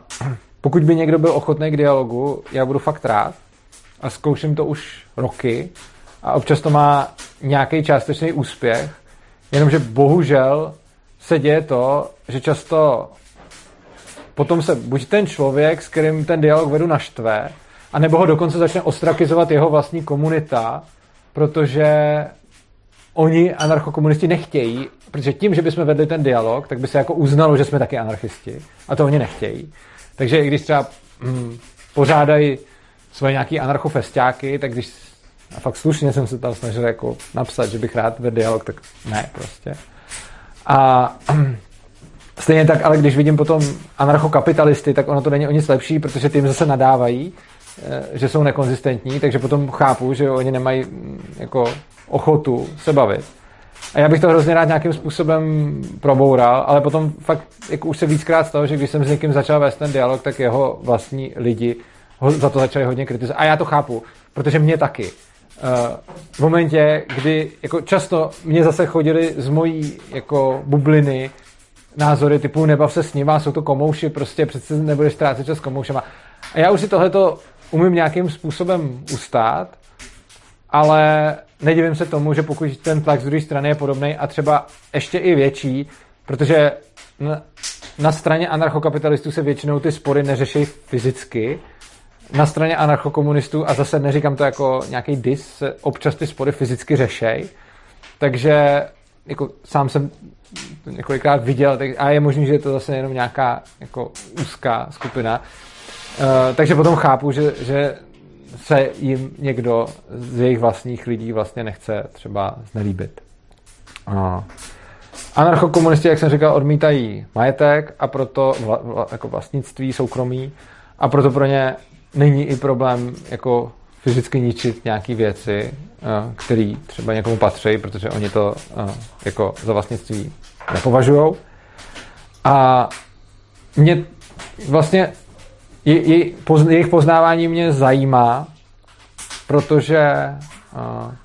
pokud by někdo byl ochotný k dialogu, já budu fakt rád a zkouším to už roky a občas to má nějaký částečný úspěch, jenomže bohužel se děje to, že často potom se buď ten člověk, s kterým ten dialog vedu, naštve, a nebo ho dokonce začne ostrakizovat jeho vlastní komunita, protože oni anarchokomunisti nechtějí, protože tím, že bychom vedli ten dialog, tak by se jako uznalo, že jsme taky anarchisti. A to oni nechtějí. Takže i když třeba hm, pořádají svoje nějaký anarchofestiáky, tak když a fakt slušně jsem se tam snažil jako napsat, že bych rád vedl dialog, tak ne prostě. A hm, stejně tak, ale když vidím potom anarchokapitalisty, tak ono to není o nic lepší, protože ty jim zase nadávají že jsou nekonzistentní, takže potom chápu, že oni nemají mm, jako ochotu se bavit. A já bych to hrozně rád nějakým způsobem proboural, ale potom fakt jako už se víckrát stalo, že když jsem s někým začal vést ten dialog, tak jeho vlastní lidi ho za to začali hodně kritizovat. A já to chápu, protože mě taky. Eh, v momentě, kdy jako často mě zase chodili z mojí jako bubliny názory typu nebav se s nima, jsou to komouši, prostě přece nebudeš ztrácet čas s komoušema. A já už si tohleto umím nějakým způsobem ustát, ale nedivím se tomu, že pokud ten tlak z druhé strany je podobný a třeba ještě i větší, protože na, na straně anarchokapitalistů se většinou ty spory neřeší fyzicky, na straně anarchokomunistů, a zase neříkám to jako nějaký dis, občas ty spory fyzicky řešej, takže jako sám jsem několikrát viděl tak, a je možné, že je to zase jenom nějaká jako úzká skupina. Uh, takže potom chápu, že, že se jim někdo z jejich vlastních lidí vlastně nechce třeba znelíbit. Uh. Anarchokomunisti, jak jsem říkal, odmítají majetek a proto vla, vla, jako vlastnictví, soukromí a proto pro ně není i problém jako fyzicky ničit nějaké věci, eh, které třeba někomu patří, protože oni to eh, jako za vlastnictví nepovažují. A mě vlastně jejich poznávání mě zajímá, protože eh,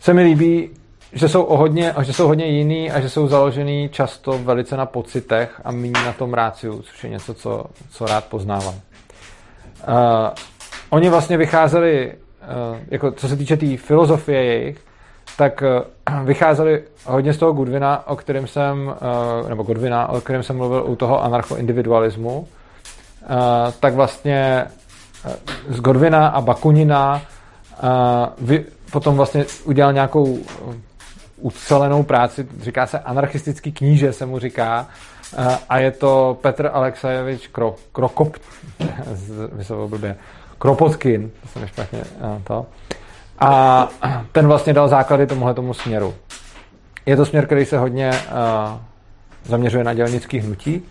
se mi líbí, že jsou, hodně, že jsou hodně jiný a že jsou založený často velice na pocitech a méně na tom ráciu, což je něco, co, co rád poznávám. Uh, oni vlastně vycházeli, uh, jako co se týče té tý filozofie jejich, tak uh, vycházeli hodně z toho Goodwina, o kterém jsem, uh, nebo Goodwina, o kterém jsem mluvil u toho anarchoindividualismu, uh, tak vlastně uh, z Godwina a Bakunina uh, vy, potom vlastně udělal nějakou ucelenou práci, říká se anarchistický kníže, se mu říká, a je to Petr Alexajevič Kro, Krokop, <laughs> blbě, Kropotkin, to jsem špatně to. A ten vlastně dal základy tomuhle tomu směru. Je to směr, který se hodně zaměřuje na dělnický hnutí.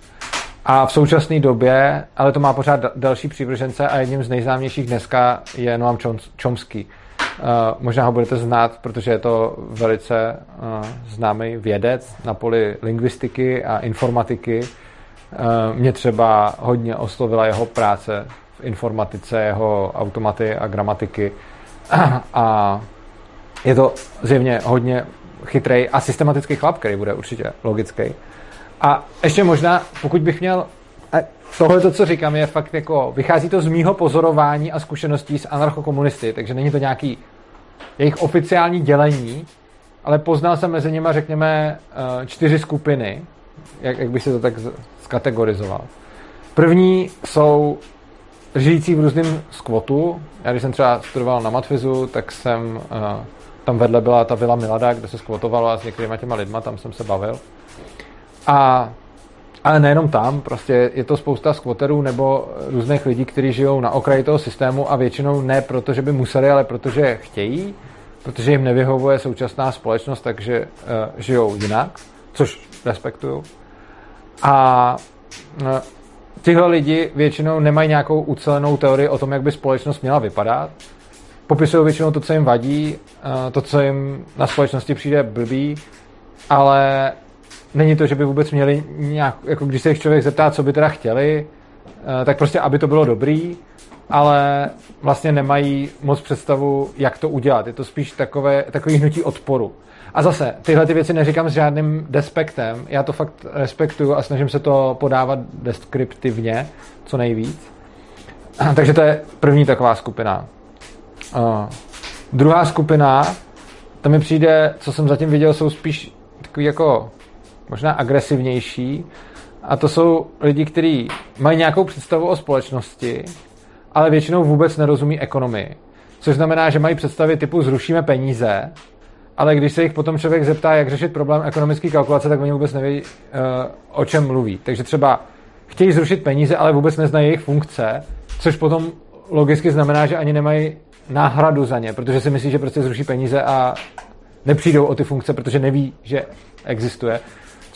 A v současné době, ale to má pořád další přívržence a jedním z nejznámějších dneska je Noam Chomsky. Uh, možná ho budete znát, protože je to velice uh, známý vědec na poli lingvistiky a informatiky. Uh, mě třeba hodně oslovila jeho práce v informatice, jeho automaty a gramatiky. <clears throat> A je to zjevně hodně chytrý a systematický chlap, který bude určitě logický. A ještě možná, pokud bych měl tohle, to, co říkám, je fakt jako, vychází to z mýho pozorování a zkušeností s anarchokomunisty, takže není to nějaký jejich oficiální dělení, ale poznal jsem mezi nimi, řekněme, eh, čtyři skupiny, jak, jak bych si to tak skategorizoval. První jsou žijící v různém skvotu. Já když jsem třeba studoval na Matfizu, tak jsem, uh, tam vedle byla ta vila Milada, kde se skvotovalo a s některýma těma lidma, tam jsem se bavil. A ale nejenom tam, prostě je to spousta skvoterů nebo různých lidí, kteří žijou na okraji toho systému a většinou ne proto, že by museli, ale protože chtějí, protože jim nevyhovuje současná společnost, takže uh, žijou jinak, což respektuju. A uh, tyhle lidi většinou nemají nějakou ucelenou teorii o tom, jak by společnost měla vypadat. Popisují většinou to, co jim vadí, uh, to, co jim na společnosti přijde blbý, ale není to, že by vůbec měli nějak, jako když se jich člověk zeptá, co by teda chtěli, eh, tak prostě, aby to bylo dobrý, ale vlastně nemají moc představu, jak to udělat. Je to spíš takové, takový hnutí odporu. A zase, tyhle ty věci neříkám s žádným despektem, já to fakt respektuju a snažím se to podávat deskriptivně, co nejvíc. <clears throat> Takže to je první taková skupina. Uh, druhá skupina, to mi přijde, co jsem zatím viděl, jsou spíš takový jako možná agresivnější. A to jsou lidi, kteří mají nějakou představu o společnosti, ale většinou vůbec nerozumí ekonomii. Což znamená, že mají představy typu zrušíme peníze, ale když se jich potom člověk zeptá, jak řešit problém ekonomické kalkulace, tak oni vůbec neví, eh, o čem mluví. Takže třeba chtějí zrušit peníze, ale vůbec neznají jejich funkce, což potom logicky znamená, že ani nemají náhradu za ně, protože si myslí, že prostě zruší peníze a nepřijdou o ty funkce, protože neví, že existuje.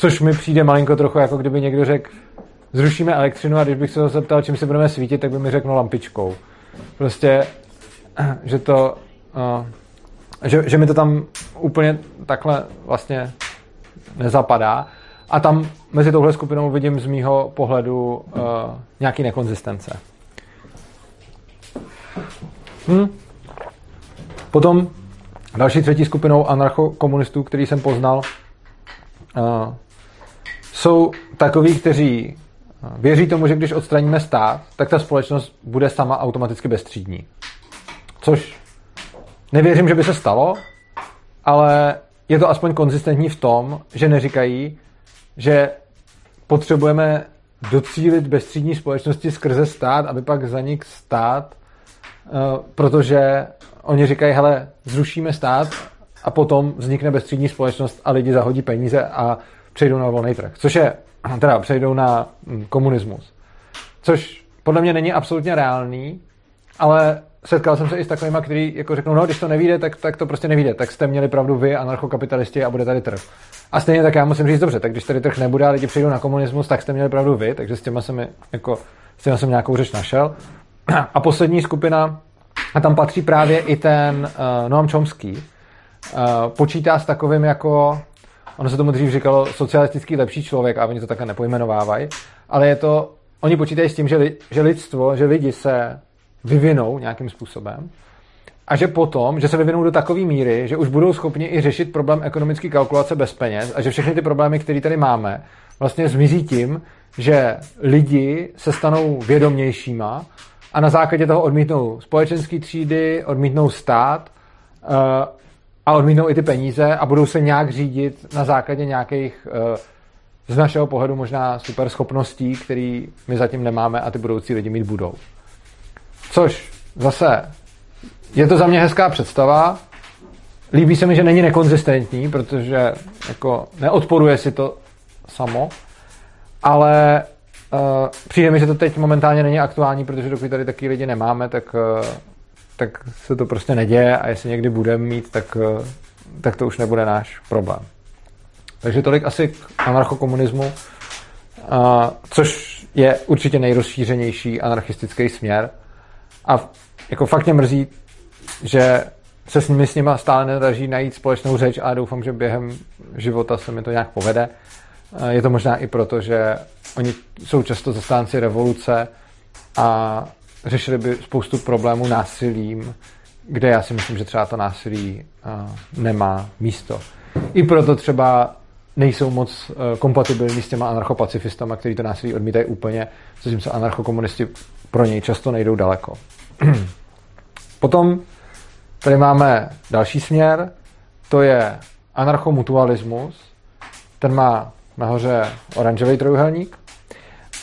Což mi přijde malinko trochu, jako kdyby někdo řekl, zrušíme elektřinu a když bych se ho zeptal, čím si budeme svítit, tak by mi řekl lampičkou. Prostě, <clears throat> že to, uh, že, že mi to tam úplně takhle vlastně nezapadá. A tam mezi touhle skupinou vidím z mýho pohledu uh, nějaký nekonzistence. Hm. Potom další třetí skupinou anarchokomunistů, který jsem poznal, uh, jsou takoví, kteří věří tomu, že když odstraníme stát, tak ta společnost bude sama automaticky bezstřídní. Což nevěřím, že by se stalo, ale je to aspoň konzistentní v tom, že neříkají, že potřebujeme docílit bezstřídní společnosti skrze stát, aby pak zanik stát, eh, protože oni říkají, hele, zrušíme stát a potom vznikne bezstřídní společnost a lidi zahodí peníze a přejdou na volný trh. Což je, teda přejdou na hm, komunismus. Což podle mě není absolutně reálný, ale setkal jsem se i s takovými, kteří jako řeknou, no, když to nevíde, tak, tak to prostě nevíde. Tak jste měli pravdu vy, anarchokapitalisti, a bude tady trh. A stejně tak já musím říct, dobře, tak když tady trh nebude a lidi přijdou na komunismus, tak jste měli pravdu vy, takže s těma jsem, jako, s těma jsem nějakou řeč našel. A poslední skupina, a tam patří právě i ten uh, Noam Chomsky, uh, počítá s takovým jako, ono se tomu dřív říkalo socialistický lepší člověk, a oni to také nepojmenovávají, ale je to, oni počítají s tím, že, li, že lidstvo, že lidi se vyvinou nějakým způsobem a že potom, že se vyvinou do takové míry, že už budou schopni i řešit problém ekonomické kalkulace bez peněz a že všechny ty problémy, které tady máme, vlastně zmizí tím, že lidi se stanou vědomějšíma a na základě toho odmítnou společenské třídy, odmítnou stát uh, a odmítnou i ty peníze a budou se nějak řídit na základě nějakých uh, z našeho pohledu možná super schopností, které my zatím nemáme a ty budoucí lidi mít budou. Což zase je to za mě hezká představa. Líbí se mi, že není nekonzistentní, protože jako neodporuje si to samo, ale uh, přijde mi, že to teď momentálně není aktuální, protože dokud tady taky lidi nemáme, tak, uh, tak se to prostě neděje a jestli někdy budeme mít, tak, uh, tak to už nebude náš problém. Takže tolik asi k anarchokomunismu, což je určitě nejrozšířenější anarchistický směr. A jako fakt mě mrzí, že se s nimi s nima stále nedaří najít společnou řeč a doufám, že během života se mi to nějak povede. Je to možná i proto, že oni jsou často zastánci revoluce a řešili by spoustu problémů násilím, kde já si myslím, že třeba to násilí nemá místo. I proto třeba nejsou moc kompatibilní s těma anarchopacifistama, kteří to násilí odmítají úplně, zatímco anarchokomunisti pro něj často nejdou daleko. <clears throat> Potom tady máme další směr, to je anarchomutualismus. Ten má nahoře oranžový trojuhelník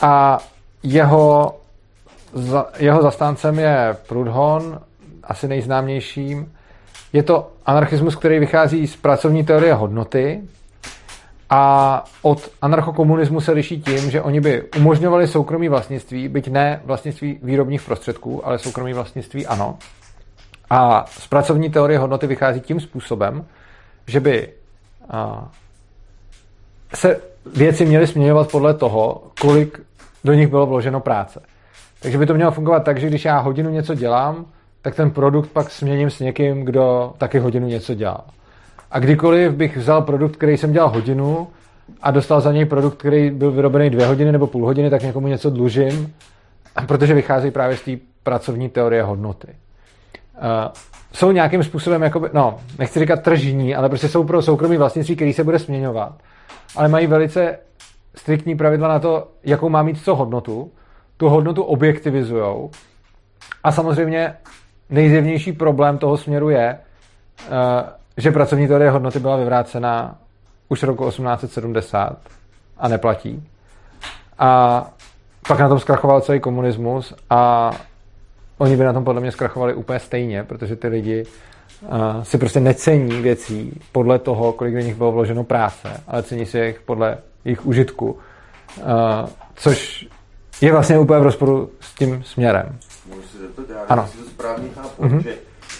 a jeho, jeho zastáncem je Prudhon, asi nejznámějším. Je to anarchismus, který vychází z pracovní teorie hodnoty, a od anarchokomunismu se liší tím, že oni by umožňovali soukromí vlastnictví, byť ne vlastnictví výrobních prostředků, ale soukromí vlastnictví ano. A z pracovní teorie hodnoty vychází tím způsobem, že by se věci měly směňovat podle toho, kolik do nich bylo vloženo práce. Takže by to mělo fungovat tak, že když já hodinu něco dělám, tak ten produkt pak směním s někým, kdo taky hodinu něco dělá. A kdykoliv bych vzal produkt, který jsem dělal hodinu a dostal za něj produkt, který byl vyrobený dvě hodiny nebo půl hodiny, tak někomu něco dlužím, protože vychází právě z té pracovní teorie hodnoty. Uh, jsou nějakým způsobem, jakoby, no, nechci říkat tržní, ale prostě jsou pro soukromí vlastnictví, který se bude směňovat, ale mají velice striktní pravidla na to, jakou má mít co hodnotu. Tu hodnotu objektivizujou. A samozřejmě nejzjevnější problém toho směru je, uh, že pracovní teorie hodnoty byla vyvrácena už roku 1870 a neplatí. A pak na tom zkrachoval celý komunismus a oni by na tom podle mě zkrachovali úplně stejně, protože ty lidi uh, si prostě necení věcí podle toho, kolik do nich bylo vloženo práce, ale cení si jich podle jejich užitku, uh, což je vlastně úplně v rozporu s tím směrem. Můžu se zeptat, já ano. si to správně chápu, mm-hmm. že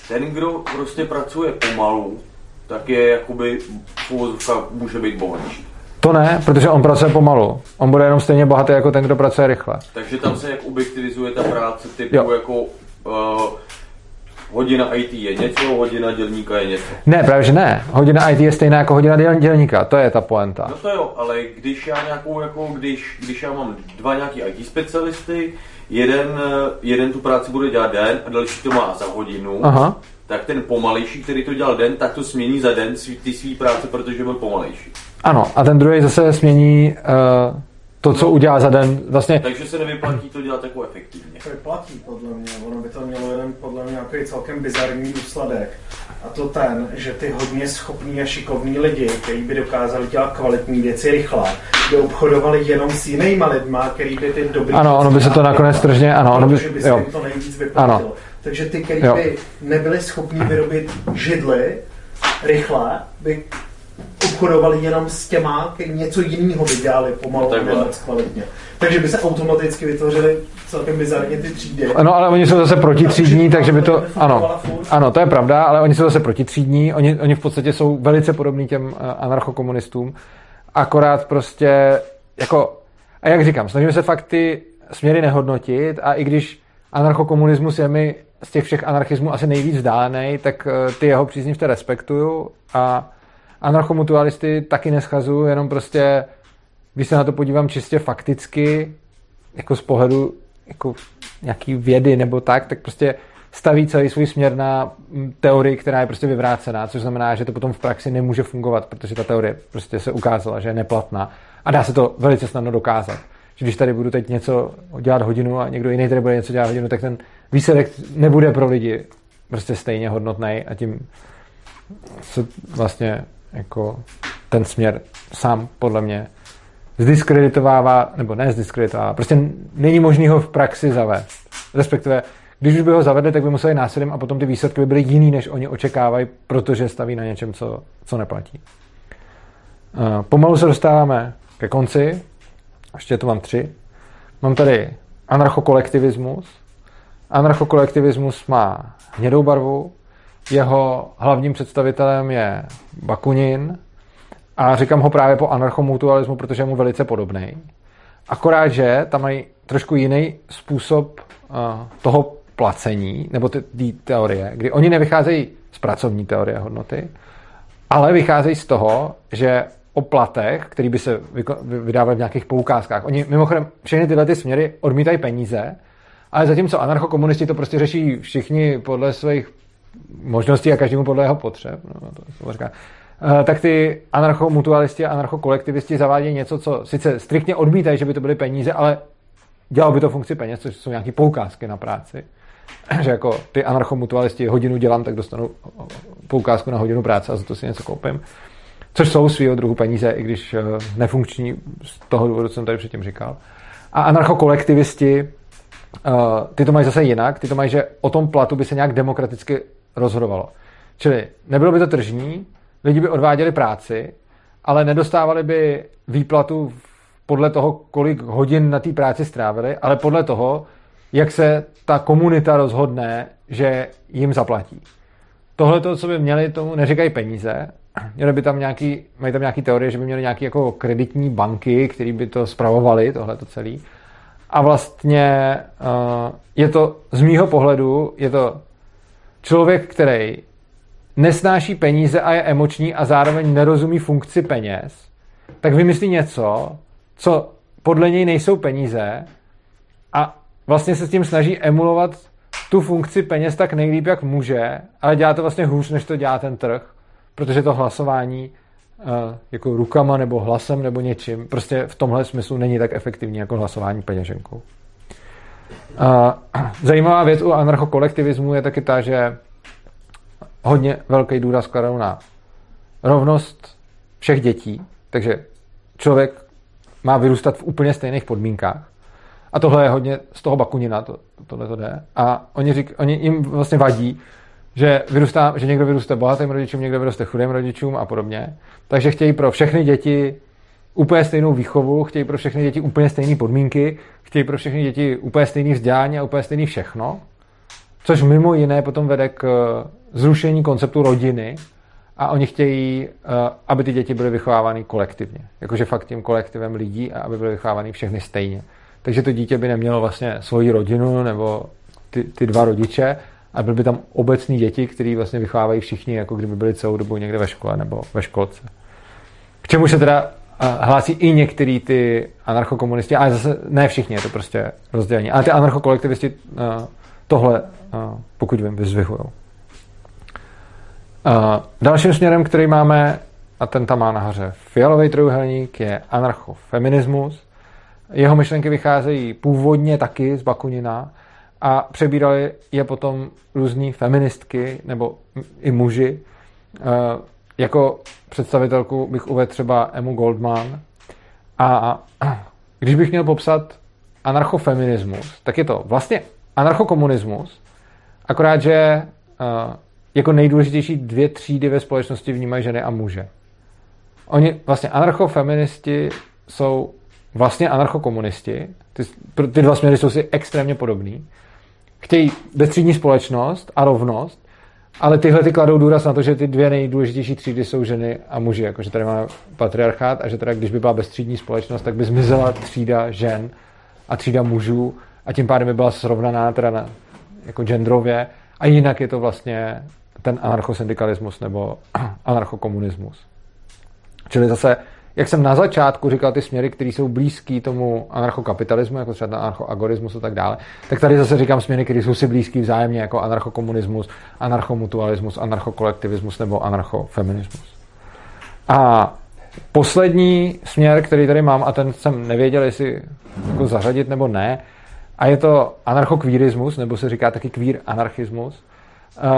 ten, kdo prostě pracuje pomalu, tak je jakoby může být bohatší. To ne, protože on pracuje pomalu. On bude jenom stejně bohatý jako ten, kdo pracuje rychle. Takže tam se jak objektivizuje ta práce typu jo. jako uh, hodina IT je něco, hodina dělníka je něco. Ne, právě že ne. Hodina IT je stejná jako hodina dělníka, to je ta poenta. No to jo, ale když já nějakou, jako když, když já mám dva nějaký IT specialisty, jeden, jeden tu práci bude dělat den a další to má za hodinu, Aha tak ten pomalejší, který to dělal den, tak to smění za den ty svý práce, protože byl pomalejší. Ano, a ten druhý zase smění uh, to, co no. udělá za den. Vlastně... Takže se nevyplatí to dělat jako efektivně. To vyplatí, podle mě. Ono by to mělo jeden, podle mě, nějaký celkem bizarní důsledek. A to ten, že ty hodně schopní a šikovní lidi, kteří by dokázali dělat kvalitní věci rychle, by obchodovali jenom s jinýma lidma, který by ty dobrý... Ano, ono by se to nakonec tržně, ano, ono by, by se jo. to nejvíc vyplatilo. Ano. Takže ty, kteří by nebyli schopni vyrobit židly, rychle, by obchodovali jenom s těma, něco jiného by dělali pomalu a moc kvalitně. Takže by se automaticky vytvořili celkem bizarně ty třídy. Ano, ale oni jsou zase protitřídní, takže by to... Ano, ano, to je pravda, ale oni jsou zase protitřídní, oni, oni v podstatě jsou velice podobní těm eh, anarchokomunistům, akorát prostě jako... A jak říkám, snažíme se fakt ty směry nehodnotit a i když anarchokomunismus je mi z těch všech anarchismů asi nejvíc vzdálený, tak eh, ty jeho příznivce respektuju a anarchomutualisty taky neschazuju, jenom prostě, když se na to podívám čistě fakticky, jako z pohledu jako nějaký vědy nebo tak, tak prostě staví celý svůj směr na teorii, která je prostě vyvrácená, což znamená, že to potom v praxi nemůže fungovat, protože ta teorie prostě se ukázala, že je neplatná. A dá se to velice snadno dokázat. Že když tady budu teď něco dělat hodinu a někdo jiný tady bude něco dělat hodinu, tak ten výsledek nebude pro lidi prostě stejně hodnotný a tím se vlastně jako ten směr sám podle mě zdiskreditovává, nebo ne zdiskreditovává, prostě není možný ho v praxi zavést. Respektive, když už by ho zavedli, tak by museli násilím a potom ty výsledky by byly jiný, než oni očekávají, protože staví na něčem, co, co neplatí. Uh, pomalu se dostáváme ke konci. Ještě tu mám tři. Mám tady anarchokolektivismus. Anarchokolektivismus má hnědou barvu, jeho hlavním představitelem je Bakunin a říkám ho právě po anarchomutualismu, protože je mu velice podobný. Akorát, že tam mají trošku jiný způsob uh, toho placení, nebo ty, ty teorie, kdy oni nevycházejí z pracovní teorie hodnoty, ale vycházejí z toho, že o platech, který by se vydával v nějakých poukázkách. Oni mimochodem všechny tyhle ty směry odmítají peníze, ale zatímco anarchokomunisti to prostě řeší všichni podle svých možností a každému podle jeho potřeb, no, to říká, eh, tak ty anarchomutualisti a anarchokolektivisti zavádějí něco, co sice striktně odmítají, že by to byly peníze, ale dělalo by to funkci peněz, což jsou nějaké poukázky na práci. <clears throat> že jako ty anarchomutualisti hodinu dělám, tak dostanu poukázku na hodinu práce a za to si něco koupím. Což jsou svého druhu peníze, i když eh, nefunkční z toho důvodu, co jsem tady předtím říkal. A anarchokolektivisti, eh, ty to mají zase jinak, ty to mají, že o tom platu by se nějak demokraticky rozhodovalo. Čili nebylo by to tržní, lidi by odváděli práci, ale nedostávali by výplatu podle toho, kolik hodin na té práci strávili, ale podle toho, jak se ta komunita rozhodne, že jim zaplatí. Tohle to, co by měli, tomu neříkají peníze. Měli by tam nějaký, mají tam nějaký teorie, že by měli nějaké jako kreditní banky, které by to spravovaly, tohle to celé. A vlastně uh, je to, z mýho pohledu, je to člověk, který nesnáší peníze a je emoční a zároveň nerozumí funkci peněz, tak vymyslí něco, co podle něj nejsou peníze a vlastně se s tím snaží emulovat tu funkci peněz tak nejlíp, jak může, ale dělá to vlastně hůř, než to dělá ten trh, protože to hlasování uh, jako rukama nebo hlasem nebo něčím, prostě v tomhle smyslu není tak efektivní jako hlasování peněženkou. Zajímavá věc u anarchokolektivismu je taky ta, že hodně velký důraz kladou na rovnost všech dětí, takže člověk má vyrůstat v úplně stejných podmínkách. A tohle je hodně z toho Bakunina, to, tohle to jde. A oni, řík, oni jim vlastně vadí, že, vyrůstá, že někdo vyroste bohatým rodičům, někdo vyroste chudým rodičům a podobně. Takže chtějí pro všechny děti úplně stejnou výchovu, chtějí pro všechny děti úplně stejné podmínky, chtějí pro všechny děti úplně stejný vzdělání a úplně stejný všechno, což mimo jiné potom vede k eh, zrušení konceptu rodiny a oni chtějí, eh, aby ty děti byly vychovávány kolektivně. Jakože fakt tím kolektivem lidí a aby byly vychovávány všechny stejně. Takže to dítě by nemělo vlastně svoji rodinu nebo ty, ty dva rodiče a byly by tam obecní děti, které vlastně vychovávají všichni, jako kdyby byli celou dobu někde ve škole nebo ve školce. K čemu se teda hlásí i některý ty anarchokomunisti, ale zase ne všichni, je to prostě rozdělení. Ale ty anarchokolektivisti tohle, pokud vím, vyzvihují. Dalším směrem, který máme, a ten tam má nahoře fialový trojuhelník, je anarchofeminismus. Jeho myšlenky vycházejí původně taky z Bakunina a přebírali je potom různí feministky nebo i muži. Jako představitelku bych uvedl třeba Emu Goldman. A <clears throat> když bych měl popsat anarchofeminismus, tak je to vlastně anarchokomunismus, akorát, že jako nejdůležitější dvě třídy ve společnosti vnímají ženy a muže. Oni vlastně anarchofeministi jsou vlastně anarchokomunisti. Ty, ty dva směry jsou si extrémně podobný. Chtějí bezstřídní společnost a rovnost, ale tyhle ty kladou důraz na to, že ty dvě nejdůležitější třídy jsou ženy a muži. Jako, že tady máme patriarchát a že teda, když by byla bezstřídní společnost, tak by zmizela třída žen a třída mužů a tím pádem by byla srovnaná teda na, jako genderově a jinak je to vlastně ten anarchosyndikalismus nebo <clears throat> anarchokomunismus. Čili zase, jak jsem na začátku říkal, ty směry, které jsou blízké tomu anarchokapitalismu, jako třeba anarchoagorismus a tak dále, tak tady zase říkám směry, které jsou si blízké vzájemně, jako anarchokomunismus, anarchomutualismus, anarchokolektivismus nebo anarchofeminismus. A poslední směr, který tady mám, a ten jsem nevěděl, jestli jako zařadit nebo ne, a je to anarchokvírismus, nebo se říká taky kvír anarchismus. Uh,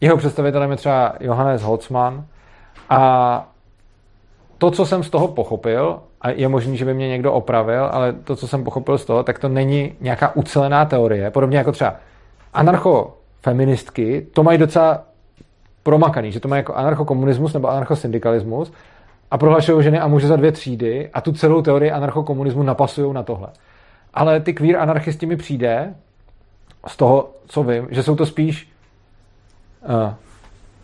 jeho představitelem je třeba Johannes Holzmann a to, co jsem z toho pochopil, a je možný, že by mě někdo opravil, ale to, co jsem pochopil z toho, tak to není nějaká ucelená teorie, podobně jako třeba anarchofeministky, to mají docela promakaný, že to mají jako anarchokomunismus nebo anarchosyndikalismus a prohlašují ženy a muže za dvě třídy a tu celou teorii anarchokomunismu napasují na tohle. Ale ty queer anarchisti mi přijde z toho, co vím, že jsou to spíš uh,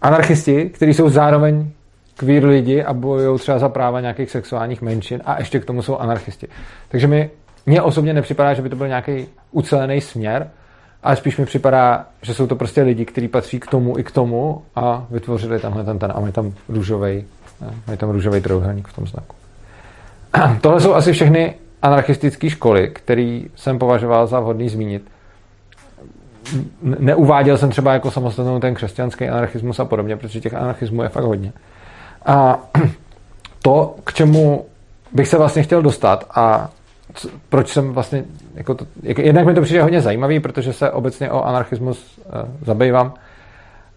anarchisti, kteří jsou zároveň queer lidi a bojují třeba za práva nějakých sexuálních menšin a ještě k tomu jsou anarchisti. Takže mi mně osobně nepřipadá, že by to byl nějaký ucelený směr, ale spíš mi připadá, že jsou to prostě lidi, kteří patří k tomu i k tomu a vytvořili tenhle ten, ten a mají tam růžový, mají tam růžový trojuhelník v tom znaku. <clears throat> Tohle jsou asi všechny anarchistické školy, který jsem považoval za vhodný zmínit. Neuváděl jsem třeba jako samostatnou ten křesťanský anarchismus a podobně, protože těch anarchismů je fakt hodně. A <clears throat> to, k čemu bych se vlastně chtěl dostat a proč jsem vlastně, jako to, jak, jednak mi to přijde hodně zajímavý, protože se obecně o anarchismus uh, zabývám.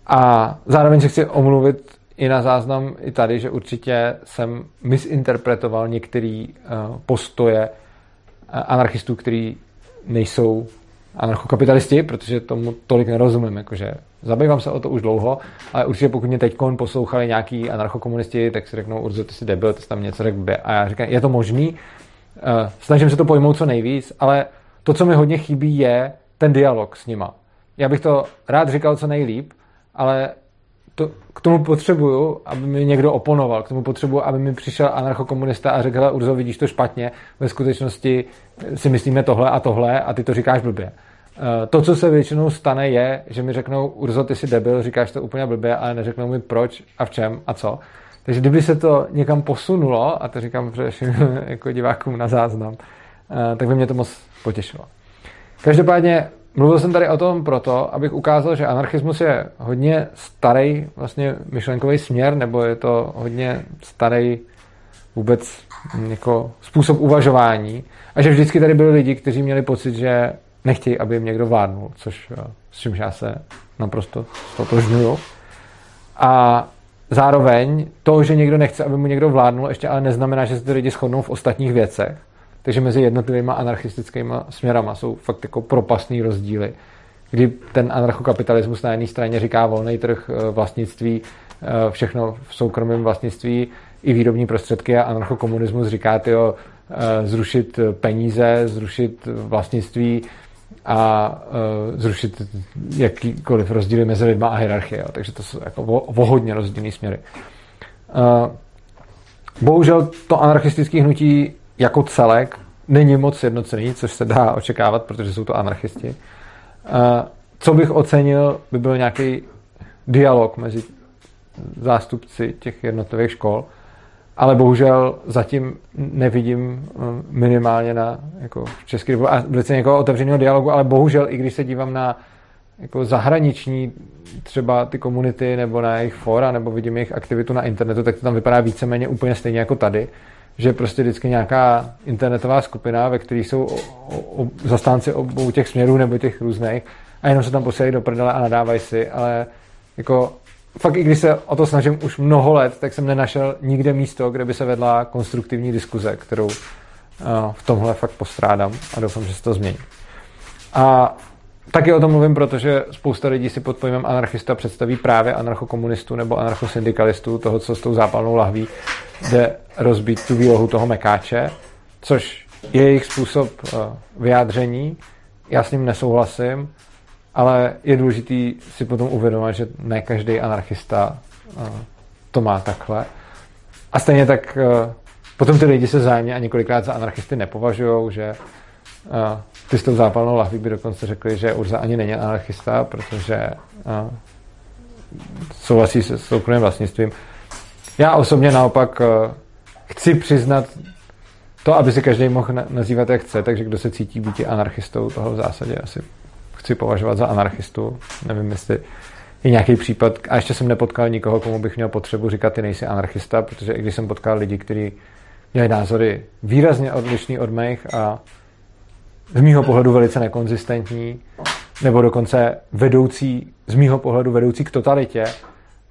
A zároveň se chci omluvit i na záznam i tady, že určitě jsem misinterpretoval některé uh, postoje uh, anarchistů, který nejsou anarchokapitalisti, protože tomu tolik nerozumím, jakože zabývám se o to už dlouho, ale určitě pokud mě teď poslouchali nějaký anarchokomunisti, tak si řeknou, Urzo, ty jsi debil, ty jsi tam něco řekl A já říkám, je to možný, uh, snažím se to pojmout co nejvíc, ale to, co mi hodně chybí, je ten dialog s nima. Já bych to rád říkal co nejlíp, ale to, k tomu potřebuju, aby mi někdo oponoval, k tomu potřebuju, aby mi přišel anarchokomunista a řekl, Urzo, vidíš to špatně, ve skutečnosti si myslíme tohle a tohle a ty to říkáš blbě. Eh, to, co se většinou stane, je, že mi řeknou, Urzo, ty jsi debil, říkáš to úplně blbě, ale neřeknou mi proč a v čem a co. Takže kdyby se to někam posunulo, a to říkám především <laughs> jako divákům na záznam, eh, tak by mě to moc potěšilo. Každopádně mluvil jsem tady o tom proto, abych ukázal, že anarchismus je hodně starý vlastně myšlenkový směr, nebo je to hodně starý vůbec jako způsob uvažování a že vždycky tady byli lidi, kteří měli pocit, že nechtějí, aby jim někdo vládnul, což eh, s čímž já se naprosto stotožňuju. A zároveň to, že někdo nechce, aby mu někdo vládnul, ještě ale neznamená, že se ty lidi shodnou v ostatních věcech. Takže mezi jednotlivými anarchistickými směrama jsou fakt jako propastný rozdíly, kdy ten anarchokapitalismus na jedné straně říká volný trh eh, vlastnictví, eh, všechno v soukromém vlastnictví, i výrobní prostředky a anarchokomunismus říká, tyjo, zrušit peníze, zrušit vlastnictví, a uh, zrušit jakýkoliv rozdíly mezi lidma a hierarchie. Jo. Takže to jsou jako o, o hodně rozdílný směry. Uh, bohužel to anarchistické hnutí jako celek není moc jednocený, což se dá očekávat, protože jsou to anarchisti. Uh, co bych ocenil, by byl nějaký dialog mezi zástupci těch jednotlivých škol, ale bohužel zatím nevidím eh, minimálně na jako republice a velice někoho otevřeného dialogu, ale bohužel i když se dívám na jako zahraniční třeba ty komunity nebo na jejich fora nebo vidím jejich aktivitu na internetu, tak to tam vypadá víceméně úplně stejně jako tady, že prostě vždycky nějaká internetová skupina, ve které jsou o, o, zastánci obou těch směrů nebo těch různých a jenom se tam posílají do prdele a nadávají si, ale jako fakt i když se o to snažím už mnoho let, tak jsem nenašel nikde místo, kde by se vedla konstruktivní diskuze, kterou uh, v tomhle fakt postrádám a doufám, že se to změní. A taky o tom mluvím, protože spousta lidí si pod pojmem anarchista představí právě anarchokomunistů nebo anarchosyndikalistů, toho, co s tou zápalnou lahví jde rozbít tu výlohu toho mekáče, což je jejich způsob uh, vyjádření. Já s ním nesouhlasím, ale je důležité si potom uvědomit, že ne každý anarchista uh, to má takhle. A stejně tak uh, potom ty lidi se zájemně a několikrát za anarchisty nepovažují, že uh, ty s tou zápalnou lahví by dokonce řekli, že Urza ani není anarchista, protože uh, souhlasí se soukromým vlastnictvím. Já osobně naopak chci přiznat to, aby si každý mohl nazývat, jak chce, takže kdo se cítí být anarchistou, toho v zásadě asi chci považovat za anarchistu. Nevím, jestli je nějaký případ, a ještě jsem nepotkal nikoho, komu bych měl potřebu říkat, ty nejsi anarchista, protože i když jsem potkal lidi, kteří měli názory výrazně odlišný od mých a z mýho pohledu velice nekonzistentní, nebo dokonce vedoucí, z mýho pohledu vedoucí k totalitě,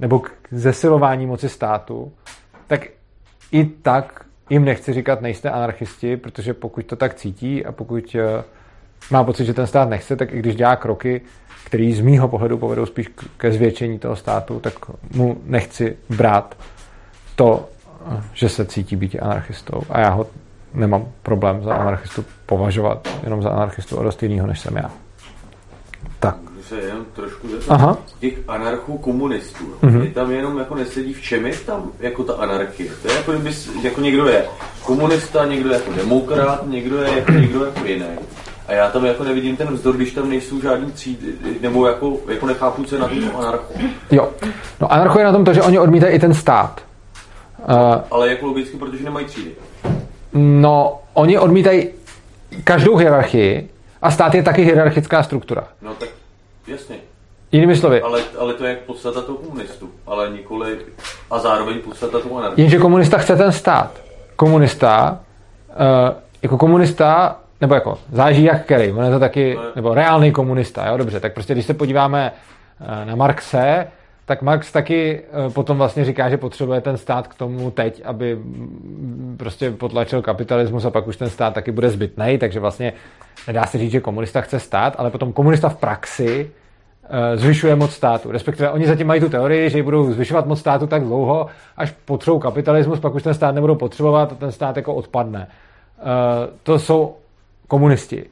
nebo k zesilování moci státu, tak i tak jim nechci říkat, nejste anarchisti, protože pokud to tak cítí a pokud eh, má pocit, že ten stát nechce, tak i když dělá kroky, které z mýho pohledu povedou spíš ke zvětšení toho státu, tak mu nechci brát to, že se cítí být anarchistou. A já ho nemám problém za anarchistu považovat jenom za anarchistu o dost jinýho, než jsem já. Tak. Se jenom trošku. Aha. Těch anarchů komunistů, mm-hmm. je tam jenom jako nesedí v čem je tam jako ta anarchie. To je jako kdyby jako někdo je komunista, někdo je jako demokrat, někdo je jako někdo jako jiný. A já tam jako nevidím ten vzdor, když tam nejsou žádný třídy, nebo jako, jako nechápu, co je na tom anarcho. Jo. No anarcho je na tom to, že oni odmítají i ten stát. Uh, ale jako logicky, protože nemají třídy. No, oni odmítají každou hierarchii a stát je taky hierarchická struktura. No tak jasně. Jinými slovy. Ale, ale to je podstata toho komunistu, ale nikoli a zároveň podstata toho anarchismu. Jenže komunista chce ten stát. Komunista, uh, jako komunista, nebo jako, záleží jak který, on je to taky, nebo reálný komunista, jo, dobře, tak prostě když se podíváme uh, na Marxe, tak Marx taky eh, potom vlastně říká, že potřebuje ten stát k tomu teď, aby mm, prostě potlačil kapitalismus a pak už ten stát taky bude zbytný, takže vlastně nedá se říct, že komunista chce stát, ale potom komunista v praxi eh, zvyšuje moc státu. Respektive oni zatím mají tu teorii, že budou zvyšovat moc státu tak dlouho, až potřebují kapitalismus, pak už ten stát nebudou potřebovat a ten stát jako odpadne. Eh, to jsou komunisti.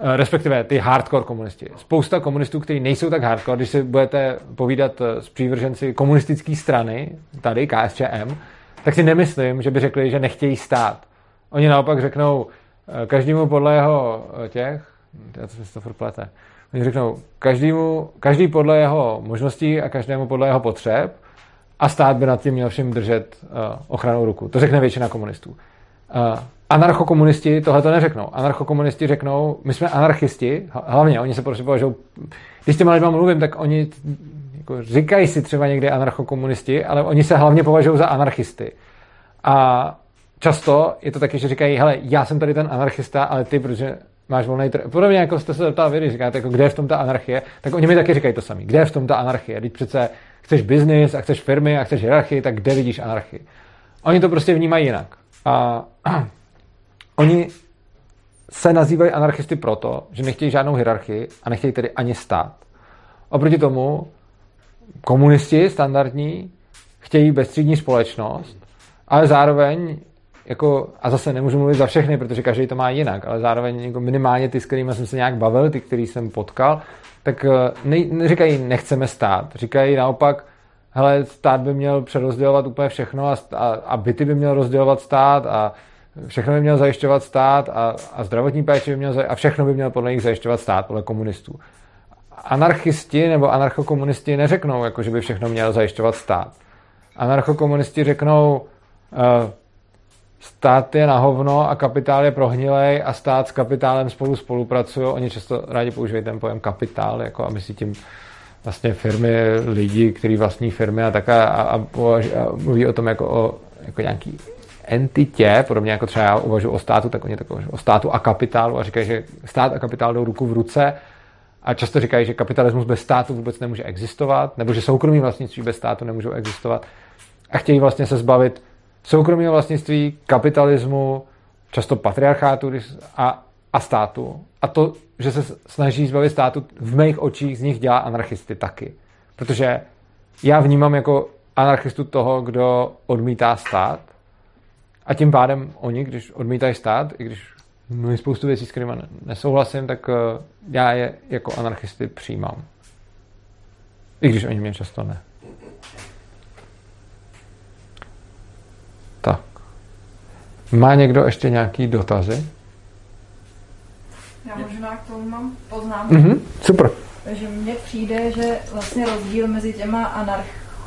Eh, respektive ty hardcore komunisti. Spousta komunistů, kteří nejsou tak hardcore, když si budete povídat eh, s přívrženci komunistické strany, tady KSČM, tak si nemyslím, že by řekli, že nechtějí stát. Oni naopak řeknou eh, každému podle jeho těch, já to se to furt plete, oni řeknou každému, každý podle jeho možností a každému podle jeho potřeb a stát by nad tím měl všem držet ochranou ruku. To řekne většina komunistů. Anarchokomunisti tohle to neřeknou. Anarchokomunisti řeknou, my jsme anarchisti, hlavně oni se prostě považují, když s těma lidma mluvím, tak oni jako říkají si třeba někdy anarchokomunisti, ale oni se hlavně považují za anarchisty. A často je to taky, že říkají, hele, já jsem tady ten anarchista, ale ty, protože máš volný trh. Podobně jako jste se zeptal vy, když říkáte, jako, kde je v tom ta anarchie, tak oni mi taky říkají to samé. Kde je v tom ta anarchie? Teď přece chceš biznis a chceš firmy a chceš hierarchii, tak kde vidíš anarchii? Oni to prostě vnímají jinak. A Oni se nazývají anarchisty proto, že nechtějí žádnou hierarchii a nechtějí tedy ani stát. Oproti tomu komunisti standardní chtějí bezstřídní společnost, ale zároveň jako, a zase nemůžu mluvit za všechny, protože každý to má jinak, ale zároveň jako minimálně ty, s kterými jsem se nějak bavil, ty, který jsem potkal, tak eh, ne, neříkají nechceme stát, říkají naopak, hele, stát by měl přerozdělovat úplně všechno a, a, a byty by měl rozdělovat stát a všechno by měl zajišťovat stát a, a zdravotní péči by měl zajišťovat, a všechno by měl podle nich zajišťovat stát, podle komunistů. Anarchisti nebo anarchokomunisti neřeknou, jako, že by všechno měl zajišťovat stát. Anarchokomunisti řeknou, uh, stát je na hovno a kapitál je prohnilej a stát s kapitálem spolu spolupracují. Oni často rádi používají ten pojem kapitál, jako aby si tím vlastně firmy, lidi, kteří vlastní firmy a tak a, a, a, a mluví o tom jako o jako nějaký entitě, podobně jako třeba já uvažuji o státu, tak oni tak uvažují o státu a kapitálu a říkají, že stát a kapitál jdou ruku v ruce a často říkají, že kapitalismus bez státu vůbec nemůže existovat, nebo že soukromí vlastnictví bez státu nemůžou existovat a chtějí vlastně se zbavit soukromého vlastnictví, kapitalismu, často patriarchátu a, a státu a to, že se snaží zbavit státu, v mých očích z nich dělá anarchisty taky. Protože já vnímám jako anarchistu toho, kdo odmítá stát a tím pádem oni, když odmítají stát, i když mluvím spoustu věcí, s kterými nesouhlasím, tak eh, já je jako anarchisty přijímám. I když oni mě často ne. Tak. Má někdo ještě nějaký dotazy? Já možná k tomu mám poznámku. Mm-hmm, super. Takže mně přijde, že vlastně rozdíl mezi těma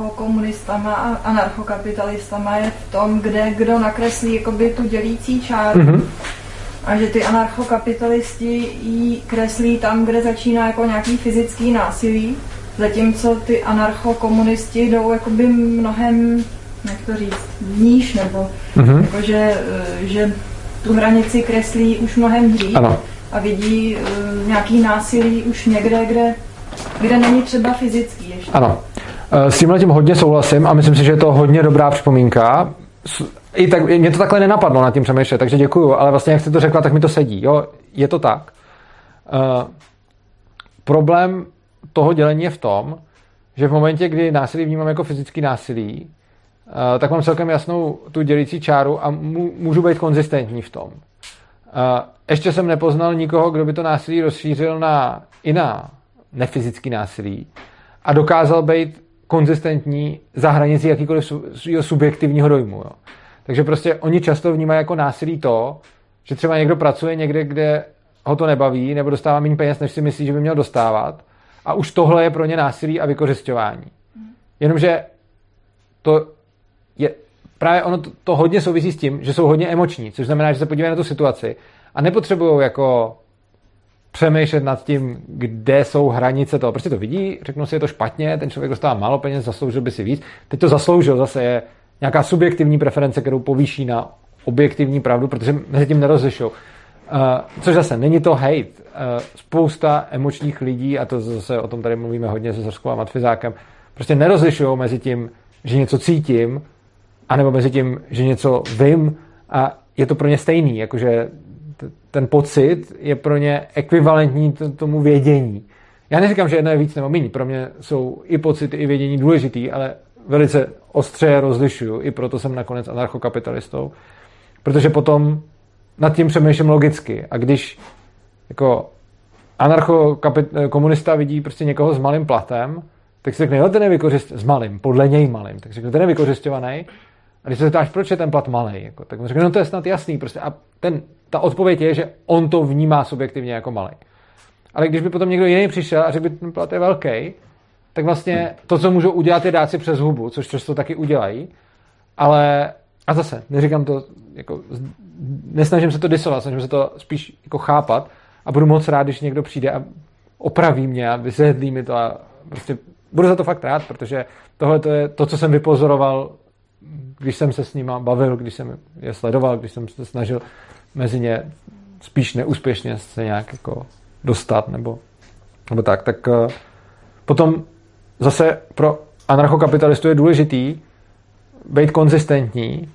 anarchokomunistama a anarchokapitalistama je v tom, kde kdo nakreslí jakoby tu dělící čáru. Mm-hmm. A že ty anarchokapitalisti ji kreslí tam, kde začíná jako nějaký fyzický násilí, zatímco ty anarchokomunisti jdou jakoby mnohem, jak to říct, níž, nebo mm-hmm. jako, že, že tu hranici kreslí už mnohem dřív. Ano a vidí uh, nějaký násilí už někde, kde, kde není třeba fyzický ještě. Ano. Eh, s tímhle tím hodně souhlasím a myslím si, že je to hodně dobrá připomínka. I tak, mě to takhle nenapadlo nad tím přemýšlet, takže děkuju, ale vlastně jak jste to řekla, tak mi to sedí. Jo, je to tak. Uh, problém toho dělení je v tom, že v momentě, kdy násilí vnímám jako fyzický násilí, uh, tak mám celkem jasnou tu dělící čáru a můžu být konzistentní v tom. Uh, ještě jsem nepoznal nikoho, kdo by to násilí rozšířil na i na nefyzický násilí a dokázal být konzistentní za hranicí jakýkoliv subjektivního dojmu. Jo. Takže prostě oni často vnímají jako násilí to, že třeba někdo pracuje někde, kde ho to nebaví, nebo dostává méně peněz, než si myslí, že by měl dostávat. A už tohle je pro ně násilí a vykořišťování. Jenomže to je právě ono to, to hodně souvisí s tím, že jsou hodně emoční, což znamená, že se podívají na tu situaci a nepotřebují jako přemýšlet nad tím, kde jsou hranice toho. Prostě to vidí, řeknou si, je to špatně, ten člověk dostává málo peněz, zasloužil by si víc. Teď to zasloužil, zase je nějaká subjektivní preference, kterou povýší na objektivní pravdu, protože mezi tím nerozlišou. Uh, což zase není to hate. Uh, spousta emočních lidí, a to zase o tom tady mluvíme hodně se Zorskou a Matfizákem, prostě nerozlišují mezi tím, že něco cítím, anebo mezi tím, že něco vím a je to pro ně stejný, jakože ten pocit je pro ně ekvivalentní tomu vědění. Já neříkám, že jedno je víc nebo méně. Pro mě jsou i pocity, i vědění důležitý, ale velice ostře je rozlišuju. I proto jsem nakonec anarchokapitalistou. Protože potom nad tím přemýšlím logicky. A když jako anarchokomunista vidí prostě někoho s malým platem, tak si řekne, jo, ten je vykořist s malým, podle něj malým. Tak si řekne, ten je vykořišťovaný. A když se zeptáš, proč je ten plat malý, jako, tak mu řekne, no to je snad jasný. Prostě. A ten ta odpověď je, že on to vnímá subjektivně jako malý. Ale když by potom někdo jiný přišel a řekl by, ten plat je velký, tak vlastně to, co můžou udělat, je dát si přes hubu, což často taky udělají. Ale, a zase, neříkám to, jako, nesnažím se to disovat, snažím se to spíš jako chápat a budu moc rád, když někdo přijde a opraví mě a vysvětlí mi to a prostě budu za to fakt rád, protože tohle to je to, co jsem vypozoroval, když jsem se s nima bavil, když jsem je sledoval, když jsem se snažil mezi ně spíš neúspěšně se nějak jako dostat nebo, nebo tak, tak uh, potom zase pro anarchokapitalistu je důležitý být konzistentní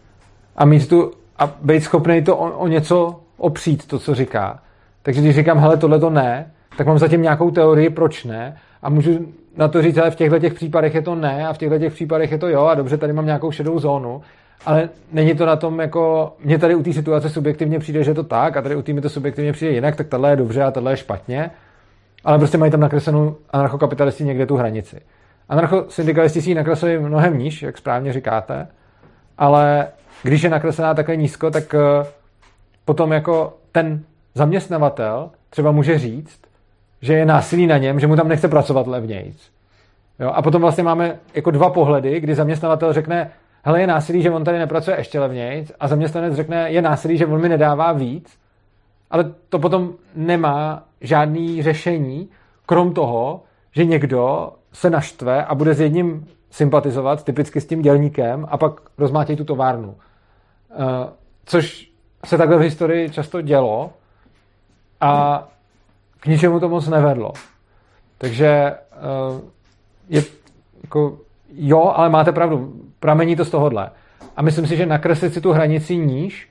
a mít tu a být schopný to o, o něco opřít, to, co říká. Takže když říkám, hele, tohle to ne, tak mám zatím nějakou teorii, proč ne, a můžu na to říct, ale v těchto těch případech je to ne a v těchto těch případech je to jo a dobře, tady mám nějakou šedou zónu ale není to na tom, jako mně tady u té situace subjektivně přijde, že je to tak a tady u té mi to subjektivně přijde jinak, tak tohle je dobře a tohle je špatně. Ale prostě mají tam nakreslenou anarchokapitalisti někde tu hranici. Anarchosyndikalisti si ji nakreslili mnohem níž, jak správně říkáte, ale když je nakreslená takhle nízko, tak eh, potom jako ten zaměstnavatel třeba může říct, že je násilí na něm, že mu tam nechce pracovat levnějc. Jo? A potom vlastně máme jako dva pohledy, kdy zaměstnavatel řekne, hele, je násilí, že on tady nepracuje ještě levněji a zaměstnanec řekne, je násilí, že on mi nedává víc, ale to potom nemá žádný řešení, krom toho, že někdo se naštve a bude s jedním sympatizovat, typicky s tím dělníkem, a pak rozmátějí tu továrnu. Uh, což se takhle v historii často dělo a k ničemu to moc nevedlo. Takže uh, je jako jo, ale máte pravdu, pramení to z tohohle. A myslím si, že nakreslit si tu hranici níž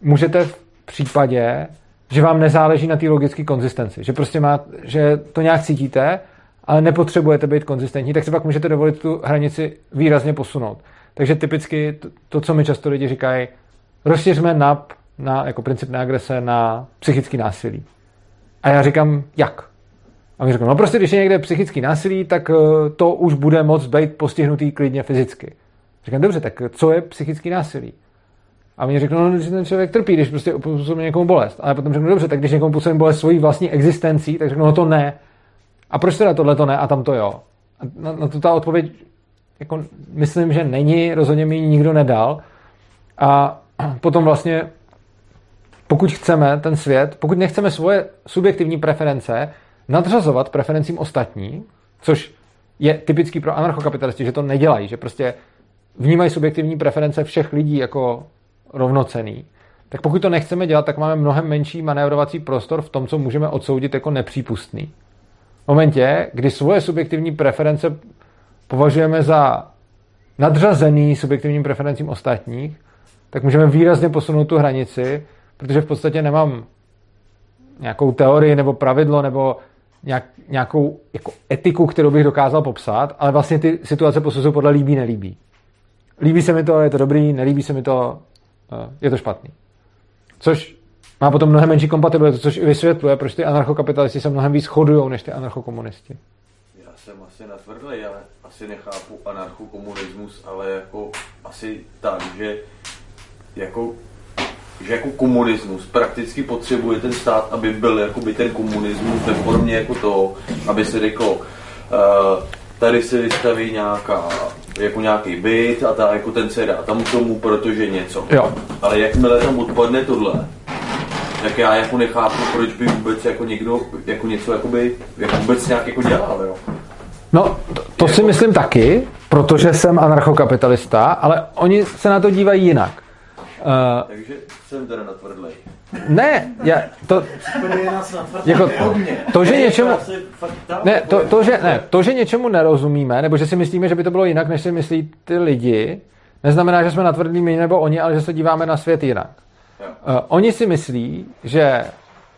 můžete v případě, že vám nezáleží na té logické konzistenci, že prostě má, že to nějak cítíte, ale nepotřebujete být konzistentní, tak si pak můžete dovolit tu hranici výrazně posunout. Takže typicky to, to co mi často lidi říkají, rozšiřme NAP na, jako princip neagrese na psychický násilí. A já říkám, jak? A mi řeknou, no prostě, když je někde psychický násilí, tak eh, to už bude moc být postihnutý klidně fyzicky. Říkám, dobře, tak co je psychický násilí? A oni řeknou, no, že ten člověk trpí, když prostě působí někomu bolest. Ale potom řeknu, dobře, tak když někomu působí bolest svojí vlastní existencí, tak řeknu, no to ne. A proč teda tohle to ne a tam to jo? A na, na to ta odpověď jako myslím, že není, rozhodně mi ji nikdo nedal. A <clears throat> potom vlastně, pokud chceme ten svět, pokud nechceme svoje subjektivní preference nadřazovat preferencím ostatní, což je typický pro anarchokapitalisty, že to nedělají, že prostě vnímají subjektivní preference všech lidí jako rovnocený, tak pokud to nechceme dělat, tak máme mnohem menší manévrovací prostor v tom, co můžeme odsoudit jako nepřípustný. V momentě, kdy svoje subjektivní preference považujeme za nadřazený subjektivním preferencím ostatních, tak můžeme výrazně posunout tu hranici, protože v podstatě nemám nějakou teorii nebo pravidlo nebo nějak, nějakou jako etiku, kterou bych dokázal popsat, ale vlastně ty situace posuzují podle líbí, nelíbí. Líbí se mi to, je to dobrý, nelíbí se mi to, eh, je to špatný. Což má potom mnohem menší kompatibilitu, což i vysvětluje, proč ty anarchokapitalisti se mnohem víc shodují než ty anarchokomunisti. Já jsem asi natvrdlý, ale asi nechápu anarchokomunismus, ale jako asi tak, že jako že jako komunismus prakticky potřebuje ten stát, aby byl jako by ten komunismus ve formě jako to, aby se řeklo, uh, tady se vystaví nějaká, jako nějaký byt a ta, jako ten se dá tam tomu, protože něco. Jo. Ale jakmile tam odpadne tohle, tak já jako nechápu, proč by vůbec jako někdo jako něco jakoby, jako vůbec nějak jako dělal, jo. No, to, to si myslím taky, protože jsem anarchokapitalista, ale oni se na to dívají jinak. Uh, Takže jsem teda natvrdlej. Ne, já, to, jako, to, že něčemu, ne, to, to, že, ne, to, že něčemu nerozumíme, nebo že si myslíme, že by to bylo jinak, než si myslí ty lidi, neznamená, že jsme natvrdlí my nebo oni, ale že se díváme na svět jinak. Uh, oni si myslí, že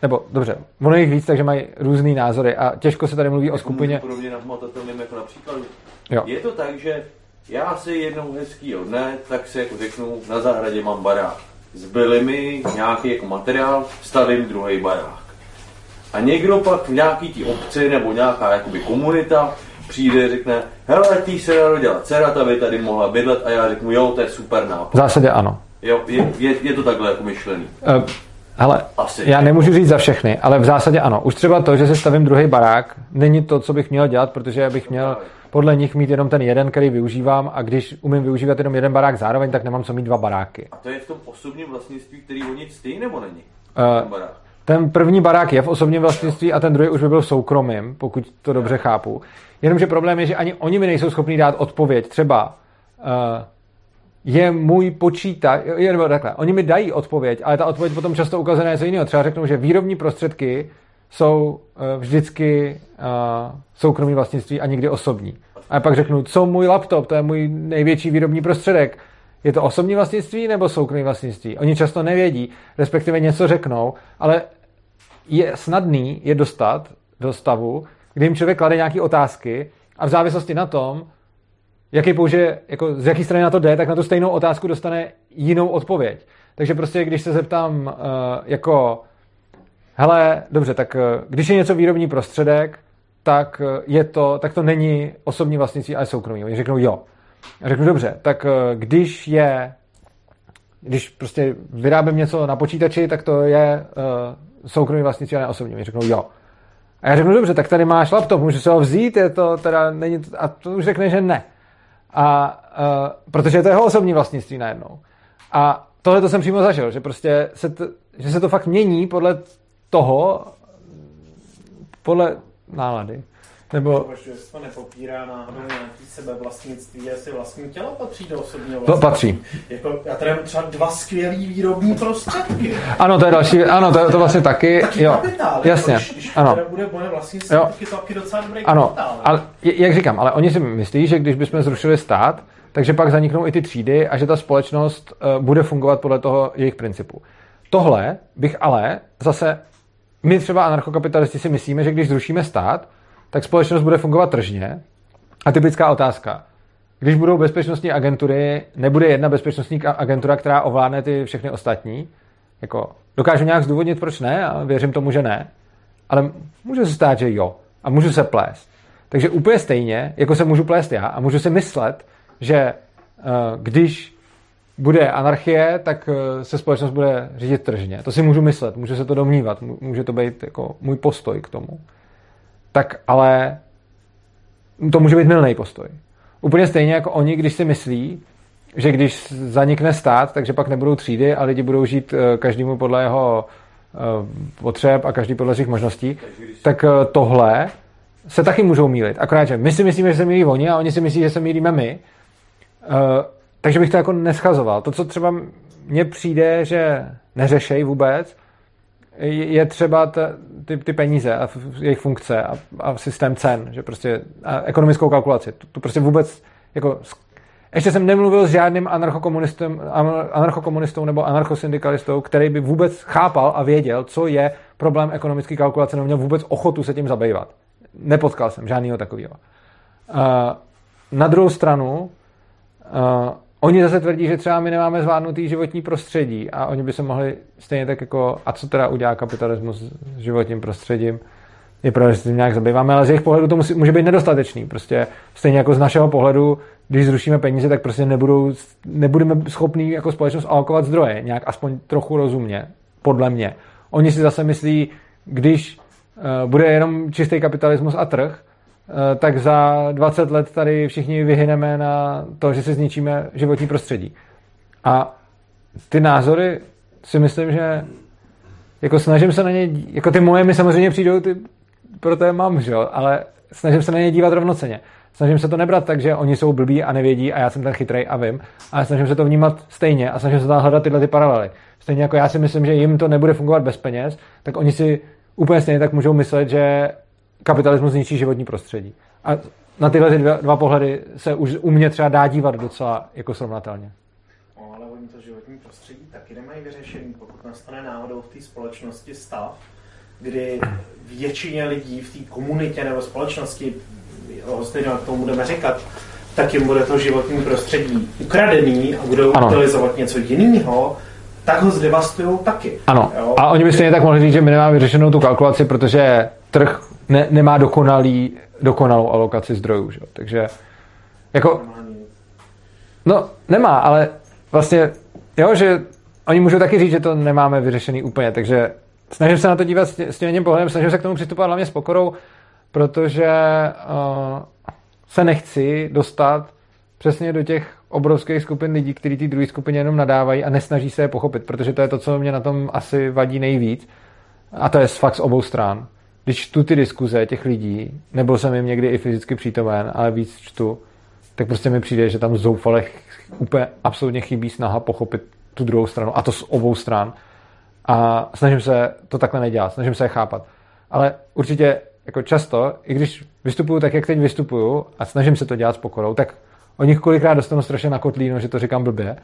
nebo dobře, ono jich víc, takže mají různé názory a těžko se tady mluví o skupině. Podobně nahmatatelným jako například. Jo. Je to tak, že já si jednou hezkýho dne, tak si jako řeknu, na zahradě mám barák. Zbyli mi nějaký jako materiál, stavím druhý barák. A někdo pak v nějaký tí obci nebo nějaká jakoby komunita přijde, řekne, hele, ty se narodila dcera, ta by tady mohla bydlet a já řeknu, jo, to je super nápad. V zásadě ano. Jo, je, je, je to takhle jako myšlený. Uh, ale Asi. já nemůžu říct za všechny, ale v zásadě ano. Už třeba to, že se stavím druhý barák, není to, co bych měl dělat, protože bych měl podle nich mít jenom ten jeden, který využívám a když umím využívat jenom jeden barák zároveň, tak nemám co mít dva baráky. A to je v tom osobním vlastnictví, který oni ctí, nebo není? Uh, ten první barák je v osobním vlastnictví a ten druhý už by byl v soukromým, pokud to dobře chápu. Jenomže problém je, že ani oni mi nejsou schopni dát odpověď. Třeba uh, je můj počítač, je, nebo takhle, oni mi dají odpověď, ale ta odpověď potom často ukazuje něco jiného. Třeba řeknou, že výrobní prostředky jsou uh, vždycky uh, soukromý vlastnictví a nikdy osobní. A pak řeknu, co můj laptop, to je můj největší výrobní prostředek. Je to osobní vlastnictví nebo soukromý vlastnictví? Oni často nevědí, respektive něco řeknou, ale je snadný je dostat do stavu, kdy jim člověk klade nějaké otázky a v závislosti na tom, jaký použije, jako z jaké strany na to jde, tak na tu stejnou otázku dostane jinou odpověď. Takže prostě, když se zeptám uh, jako, hele, dobře, tak uh, když je něco výrobní prostředek, tak uh, je to, tak to není osobní vlastnictví, ale soukromí. Oni řeknou jo. A řeknu, dobře, tak uh, když je, když prostě vyrábím něco na počítači, tak to je uh, soukromý vlastnictví, ale osobní. Oni řeknou jo. A já řeknu, dobře, tak tady máš laptop, můžu se ho vzít, je to teda, není, a to už řekne, že ne. A uh, protože je to jeho osobní vlastnictví najednou. A tohle to jsem přímo zažil, že prostě se to, že se to fakt mění podle toho, podle nálady. Nebo... Se to nepopírá náhodou nějaký sebevlastnictví, jestli vlastní tělo patří do osobního vlastnictví. To patří. Jako, já tady mám třeba dva skvělý výrobní prostředky. Ano, to je další, ano, to, je to vlastně taky, jo, kapitál, jasně, jako, když, ano. bude moje vlastnictví, jo. to taky docela dobrý ano, kapitál. ale jak říkám, ale oni si myslí, že když bychom zrušili stát, takže pak zaniknou i ty třídy a že ta společnost uh, bude fungovat podle toho jejich principu. tohle bych ale zase, my třeba anarchokapitalisti si myslíme, že když zrušíme stát, tak společnost bude fungovat tržně. A typická otázka. Když budou bezpečnostní agentury, nebude jedna bezpečnostní agentura, která ovládne ty všechny ostatní. Jako, dokážu nějak zdůvodnit, proč ne, a věřím tomu, že ne. Ale může se stát, že jo. A můžu se plést. Takže úplně stejně, jako se můžu plést já a můžu si myslet, že uh, když bude anarchie, tak uh, se společnost bude řídit tržně. To si můžu myslet, můžu se to domnívat, může to být jako můj postoj k tomu. Tak ale to může být milný postoj. Úplně stejně jako oni, když si myslí, že když zanikne stát, takže pak nebudou třídy a lidi budou žít uh, každému podle jeho potřeb a každý podle svých možností, tak tohle se taky můžou mílit. Akorát, že my si myslíme, že se mílí oni a oni si myslí, že se mílíme my. Takže bych to jako neschazoval. To, co třeba mně přijde, že neřešej vůbec, je třeba t, ty, ty peníze a jejich funkce a, a systém cen, že prostě a ekonomickou kalkulaci. To, to prostě vůbec jako ještě jsem nemluvil s žádným anarchokomunistou, anarchokomunistou nebo anarchosyndikalistou, který by vůbec chápal a věděl, co je problém ekonomické kalkulace, nebo měl vůbec ochotu se tím zabývat. Nepotkal jsem žádného takového. Na druhou stranu, oni zase tvrdí, že třeba my nemáme zvládnutý životní prostředí a oni by se mohli stejně tak jako, a co teda udělá kapitalismus s životním prostředím, je pravda, že se tím nějak zabýváme, ale z jejich pohledu to musí, může být nedostatečný. Prostě stejně jako z našeho pohledu, když zrušíme peníze, tak prostě nebudou, nebudeme schopní jako společnost alokovat zdroje, nějak aspoň trochu rozumně, podle mě. Oni si zase myslí, když Eh, bude jenom čistý kapitalismus a trh, tak za 20 let tady všichni vyhyneme na to, že si zničíme životní prostředí. A ty názory si myslím, že jako snažím se na ně, jako ty moje mi samozřejmě přijdou, ty, proto je mám, že jo, ale snažím se na ně dívat rovnoceně. Snažím se to nebrat tak, že oni jsou blbí a nevědí a já jsem ten chytrej a vím, ale snažím se to vnímat stejně a snažím se tam hledat tyhle ty paralely. Stejně jako já si myslím, že jim to nebude fungovat bez peněz, tak oni si úplně stejně tak můžou myslet, že kapitalismus zničí životní prostředí. A na tyhle dva, dva pohledy se už u mě třeba dá dívat docela jako srovnatelně. No, ale oni to životní prostředí taky nemají vyřešený, pokud nastane náhodou v té společnosti stav, kdy většině lidí v té komunitě nebo společnosti, stejně k tomu budeme říkat, tak jim bude to životní prostředí ukradený a budou ano. utilizovat něco jiného, tak ho zdevastují taky. Ano. Jo? A oni by stejně tak mohli říct, že my nemáme vyřešenou tu kalkulaci, protože trh ne, nemá dokonalý, dokonalou alokaci zdrojů. Že? Takže jako... No, nemá, ale vlastně, jo, že oni můžou taky říct, že to nemáme vyřešený úplně, takže snažím se na to dívat s tím pohledem, snažím se k tomu přistupovat hlavně s pokorou, protože uh, se nechci dostat přesně do těch obrovských skupin lidí, kteří ty druhé skupině jenom nadávají a nesnaží se je pochopit, protože to je to, co mě na tom asi vadí nejvíc. A to je fakt z obou stran. Když čtu ty diskuze těch lidí, nebyl jsem jim někdy i fyzicky přítomen, ale víc čtu, tak prostě mi přijde, že tam zoufale úplně absolutně chybí snaha pochopit tu druhou stranu, a to z obou stran. A snažím se to takhle nedělat, snažím se je chápat. Ale určitě jako často, i když vystupuju tak, jak teď vystupuju a snažím se to dělat s pokorou, tak o nich kolikrát dostanu strašně na kotlíno, že to říkám blbě,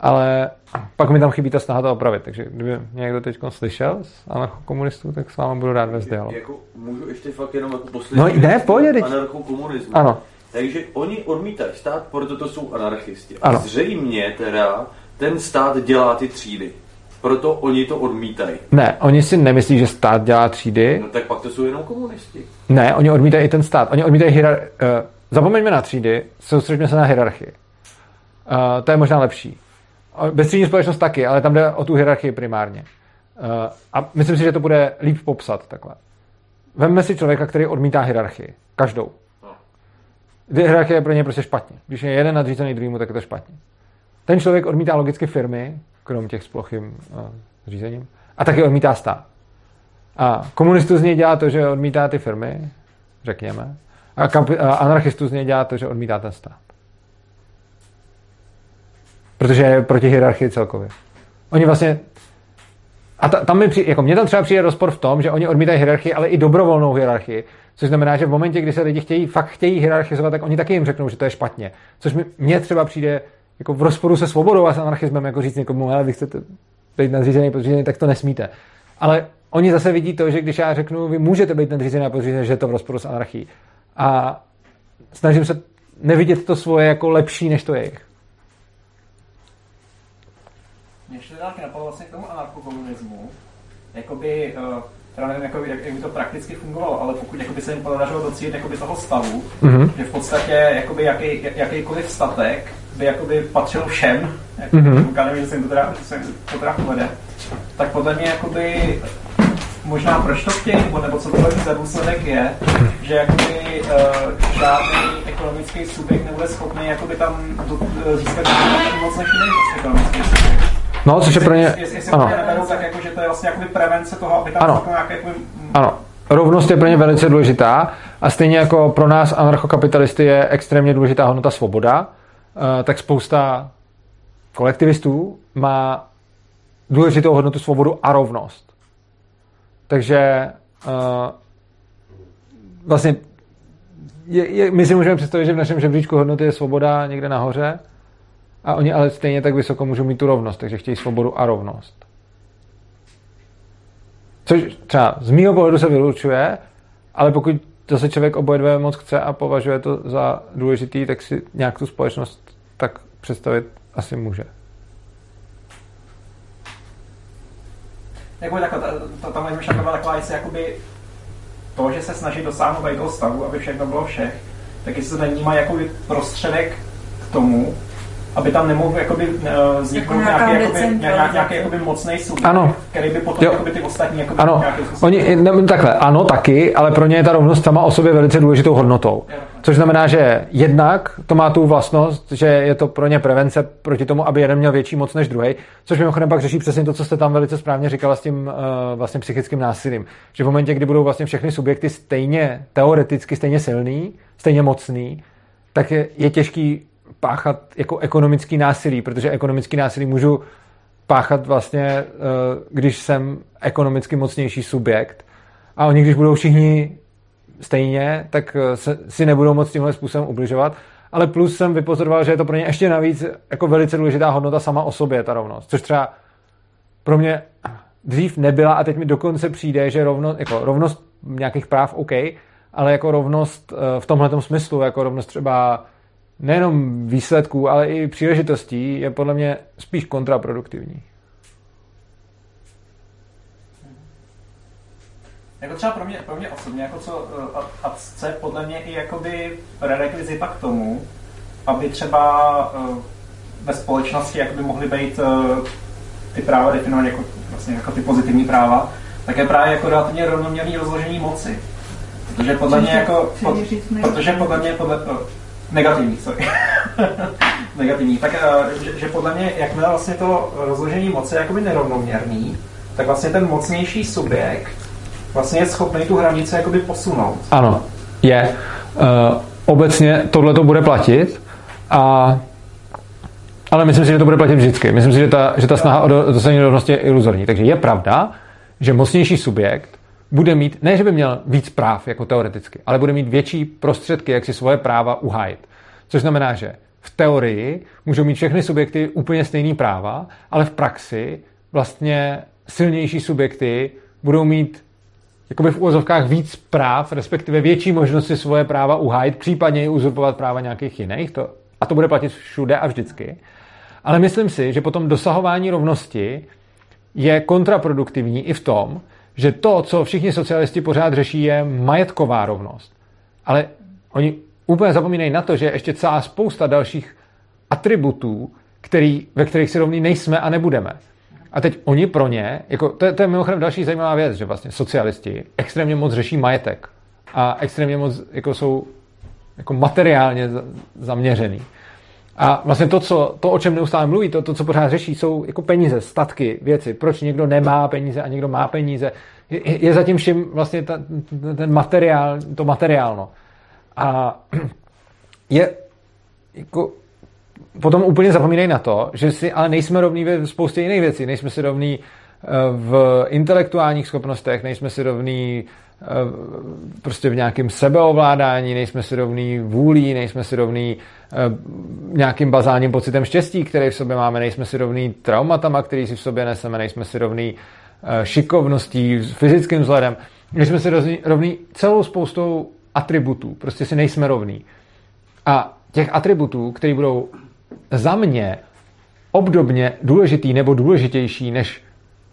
ale pak mi tam chybí ta snaha to opravit. Takže kdyby někdo teď slyšel z anarchokomunistů, tak s vámi budu rád ve dialog. Jako, můžu ještě fakt jenom jako poslední No ne, pohodě. Anarchokomunismu. Ano. Takže oni odmítají stát, proto to jsou anarchisti. Ano. Zřejmě teda ten stát dělá ty třídy. Proto oni to odmítají. Ne, oni si nemyslí, že stát dělá třídy. No tak pak to jsou jenom komunisti. Ne, oni odmítají i ten stát. Oni odmítají hierar- uh, Zapomeňme na třídy, soustředíme se na hierarchii. Uh, to je možná lepší. Bezstřední společnost taky, ale tam jde o tu hierarchii primárně. Uh, a myslím si, že to bude líp popsat takhle. Vemme si člověka, který odmítá hierarchii. Každou. No. Hierarchie je pro ně prostě špatně. Když je jeden nadřízený druhýmu, tak je to špatně. Ten člověk odmítá logicky firmy, krom těch s plochým uh, řízením, a taky odmítá stát. A komunistu z něj dělá to, že odmítá ty firmy, řekněme, a, kamp- a anarchistů z něj dělá to, že odmítá ten stát. Protože je proti hierarchii celkově. Oni vlastně a ta, tam mi přijde, jako mně tam třeba přijde rozpor v tom, že oni odmítají hierarchii, ale i dobrovolnou hierarchii. Což znamená, že v momentě, kdy se lidi chtějí, fakt chtějí hierarchizovat, tak oni taky jim řeknou, že to je špatně. Což mi, mně třeba přijde jako v rozporu se svobodou a s anarchismem, jako říct někomu, ale vy chcete být nadřízený, podřízený, tak to nesmíte. Ale oni zase vidí to, že když já řeknu, vy můžete být nadřízený a podřízený, že je to v rozporu s anarchií. A snažím se nevidět to svoje jako lepší, než to je jejich. Mě ještě taky napadlo vlastně k tomu anarchokomunismu. Jakoby, uh, teda nevím, jako, jak, jak, by to prakticky fungovalo, ale pokud jakoby, se jim podařilo docílit jakoby, toho stavu, mm-hmm. že v podstatě jakoby, jaký, jakýkoliv statek by jakoby, patřil všem, jako, mm-hmm. nevím, že se jim to teda, se jim to teda povede, tak podle mě jakoby, možná proč to chtějí, nebo, nebo co tohle za důsledek je, že jakoby, uh, žádný ekonomický subjekt nebude schopný jakoby, tam do, získat moc než jiný ekonomický subjekt. No, což je pro ně... ano. tak jako, že to je vlastně jakoby prevence toho, aby tam ano. nějaké jakoby... Ano. Rovnost je pro ně velice důležitá a stejně jako pro nás anarchokapitalisty je extrémně důležitá hodnota svoboda, eh, tak spousta kolektivistů má důležitou hodnotu svobodu a rovnost. Takže uh, vlastně je, je, my si můžeme představit, že v našem žebříčku hodnoty je svoboda někde nahoře a oni ale stejně tak vysoko můžou mít tu rovnost, takže chtějí svobodu a rovnost. Což třeba z mýho pohledu se vylučuje, ale pokud to se člověk oboje dvě moc chce a považuje to za důležitý, tak si nějak tu společnost tak představit asi může. Jako takhle, ta, ta moje myšlenka byla taková, jestli jakoby to, že se snaží dosáhnout toho stavu, aby všechno bylo všech, tak jestli to nevnímá jako prostředek k tomu, aby tam nemohl jakoby, uh, vzniknout jako nějaký, jakoby, nějaký, nějaký jakoby mocný subjekt, ano. který by potom jakoby, ty ostatní jakoby, ano. Oni, ne, takhle, ano, taky, ale pro ně je ta rovnost sama o sobě velice důležitou hodnotou. Což znamená, že jednak to má tu vlastnost, že je to pro ně prevence proti tomu, aby jeden měl větší moc než druhý, což mimochodem pak řeší přesně to, co jste tam velice správně říkala s tím uh, vlastně psychickým násilím. Že v momentě, kdy budou vlastně všechny subjekty stejně teoreticky stejně silný, stejně mocný, tak je, je těžký páchat jako ekonomický násilí, protože ekonomický násilí můžu páchat vlastně, eh, když jsem ekonomicky mocnější subjekt. A oni, když budou všichni stejně, tak eh, si nebudou moc tímhle způsobem ubližovat. Ale plus jsem vypozoroval, že je to pro ně ještě navíc jako velice důležitá hodnota sama o sobě, ta rovnost. Což třeba pro mě dřív nebyla a teď mi dokonce přijde, že rovno, jako rovnost nějakých práv OK, ale jako rovnost eh, v tomhle smyslu, jako rovnost třeba nejenom výsledků, ale i příležitostí je podle mě spíš kontraproduktivní. Jako třeba pro mě, pro mě osobně, jako co uh, absce podle mě i jakoby prerekvizita k tomu, aby třeba uh, ve společnosti jakoby mohly být uh, ty práva definované jako, vlastně jako ty pozitivní práva, tak je právě jako relativně rovnoměrný rozložení moci. Protože podle mě jako, pod, protože podle mě podle, Negativní, sorry. <laughs> Negativní. Tak, eh, že, že podle mě, jakmile vlastně to rozložení moci je jakoby nerovnoměrný, tak vlastně ten mocnější subjekt vlastně je schopný tu hranici jakoby posunout. Ano, je. Uh, obecně tohle to bude platit a ale myslím si, že to bude platit vždycky. Myslím si, že ta, že ta snaha o dosažení rovnosti je iluzorní. Takže je pravda, že mocnější subjekt bude mít, ne, že by měl víc práv jako teoreticky, ale bude mít větší prostředky, jak si svoje práva uhájit. Což znamená, že v teorii můžou mít všechny subjekty úplně stejný práva, ale v praxi vlastně silnější subjekty budou mít jakoby v úvozovkách víc práv, respektive větší možnosti svoje práva uhájit, případně i uzurpovat práva nějakých jiných. To, a to bude platit všude a vždycky. Ale myslím si, že potom dosahování rovnosti je kontraproduktivní i v tom, že to, co všichni socialisti pořád řeší, je majetková rovnost. Ale oni úplně zapomínají na to, že je ještě celá spousta dalších atributů, který, ve kterých si rovní nejsme a nebudeme. A teď oni pro ně, jako, to, je, to je mimochodem další zajímavá věc, že vlastně socialisti extrémně moc řeší majetek a extrémně moc jako jsou jako materiálně zaměřený. A vlastně to, co, to, o čem neustále mluví, to, to, co pořád řeší, jsou jako peníze, statky, věci. Proč někdo nemá peníze a někdo má peníze. Je, je zatím vším vlastně ta, ten materiál, to materiálno. A <clears throat> je jako potom úplně zapomínají na to, že si ale nejsme rovní ve spoustě jiných věcí. Nejsme si rovní eh, v intelektuálních schopnostech, nejsme si rovní prostě v nějakém sebeovládání, nejsme si rovný vůlí, nejsme si rovný eh, nějakým bazálním pocitem štěstí, který v sobě máme, nejsme si rovný traumatama, který si v sobě neseme, nejsme si rovný eh, šikovností, fyzickým vzhledem, nejsme si rovný celou spoustou atributů, prostě si nejsme rovný. A těch atributů, které budou za mě obdobně důležitý nebo důležitější než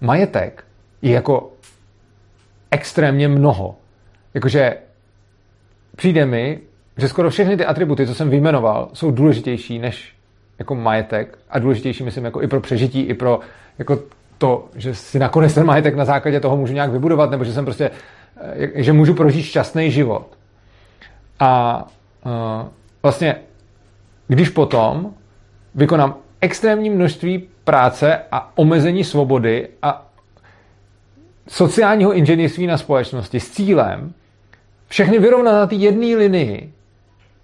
majetek, je jako extrémně mnoho. Jakože přijde mi, že skoro všechny ty atributy, co jsem vyjmenoval, jsou důležitější než jako majetek a důležitější, myslím, jako i pro přežití, i pro jako to, že si nakonec ten majetek na základě toho můžu nějak vybudovat, nebo že jsem prostě, eh, že můžu prožít šťastný život. A uh, vlastně, když potom vykonám extrémní množství práce a omezení svobody a sociálního inženýrství na společnosti s cílem všechny vyrovnat na té jedné linii,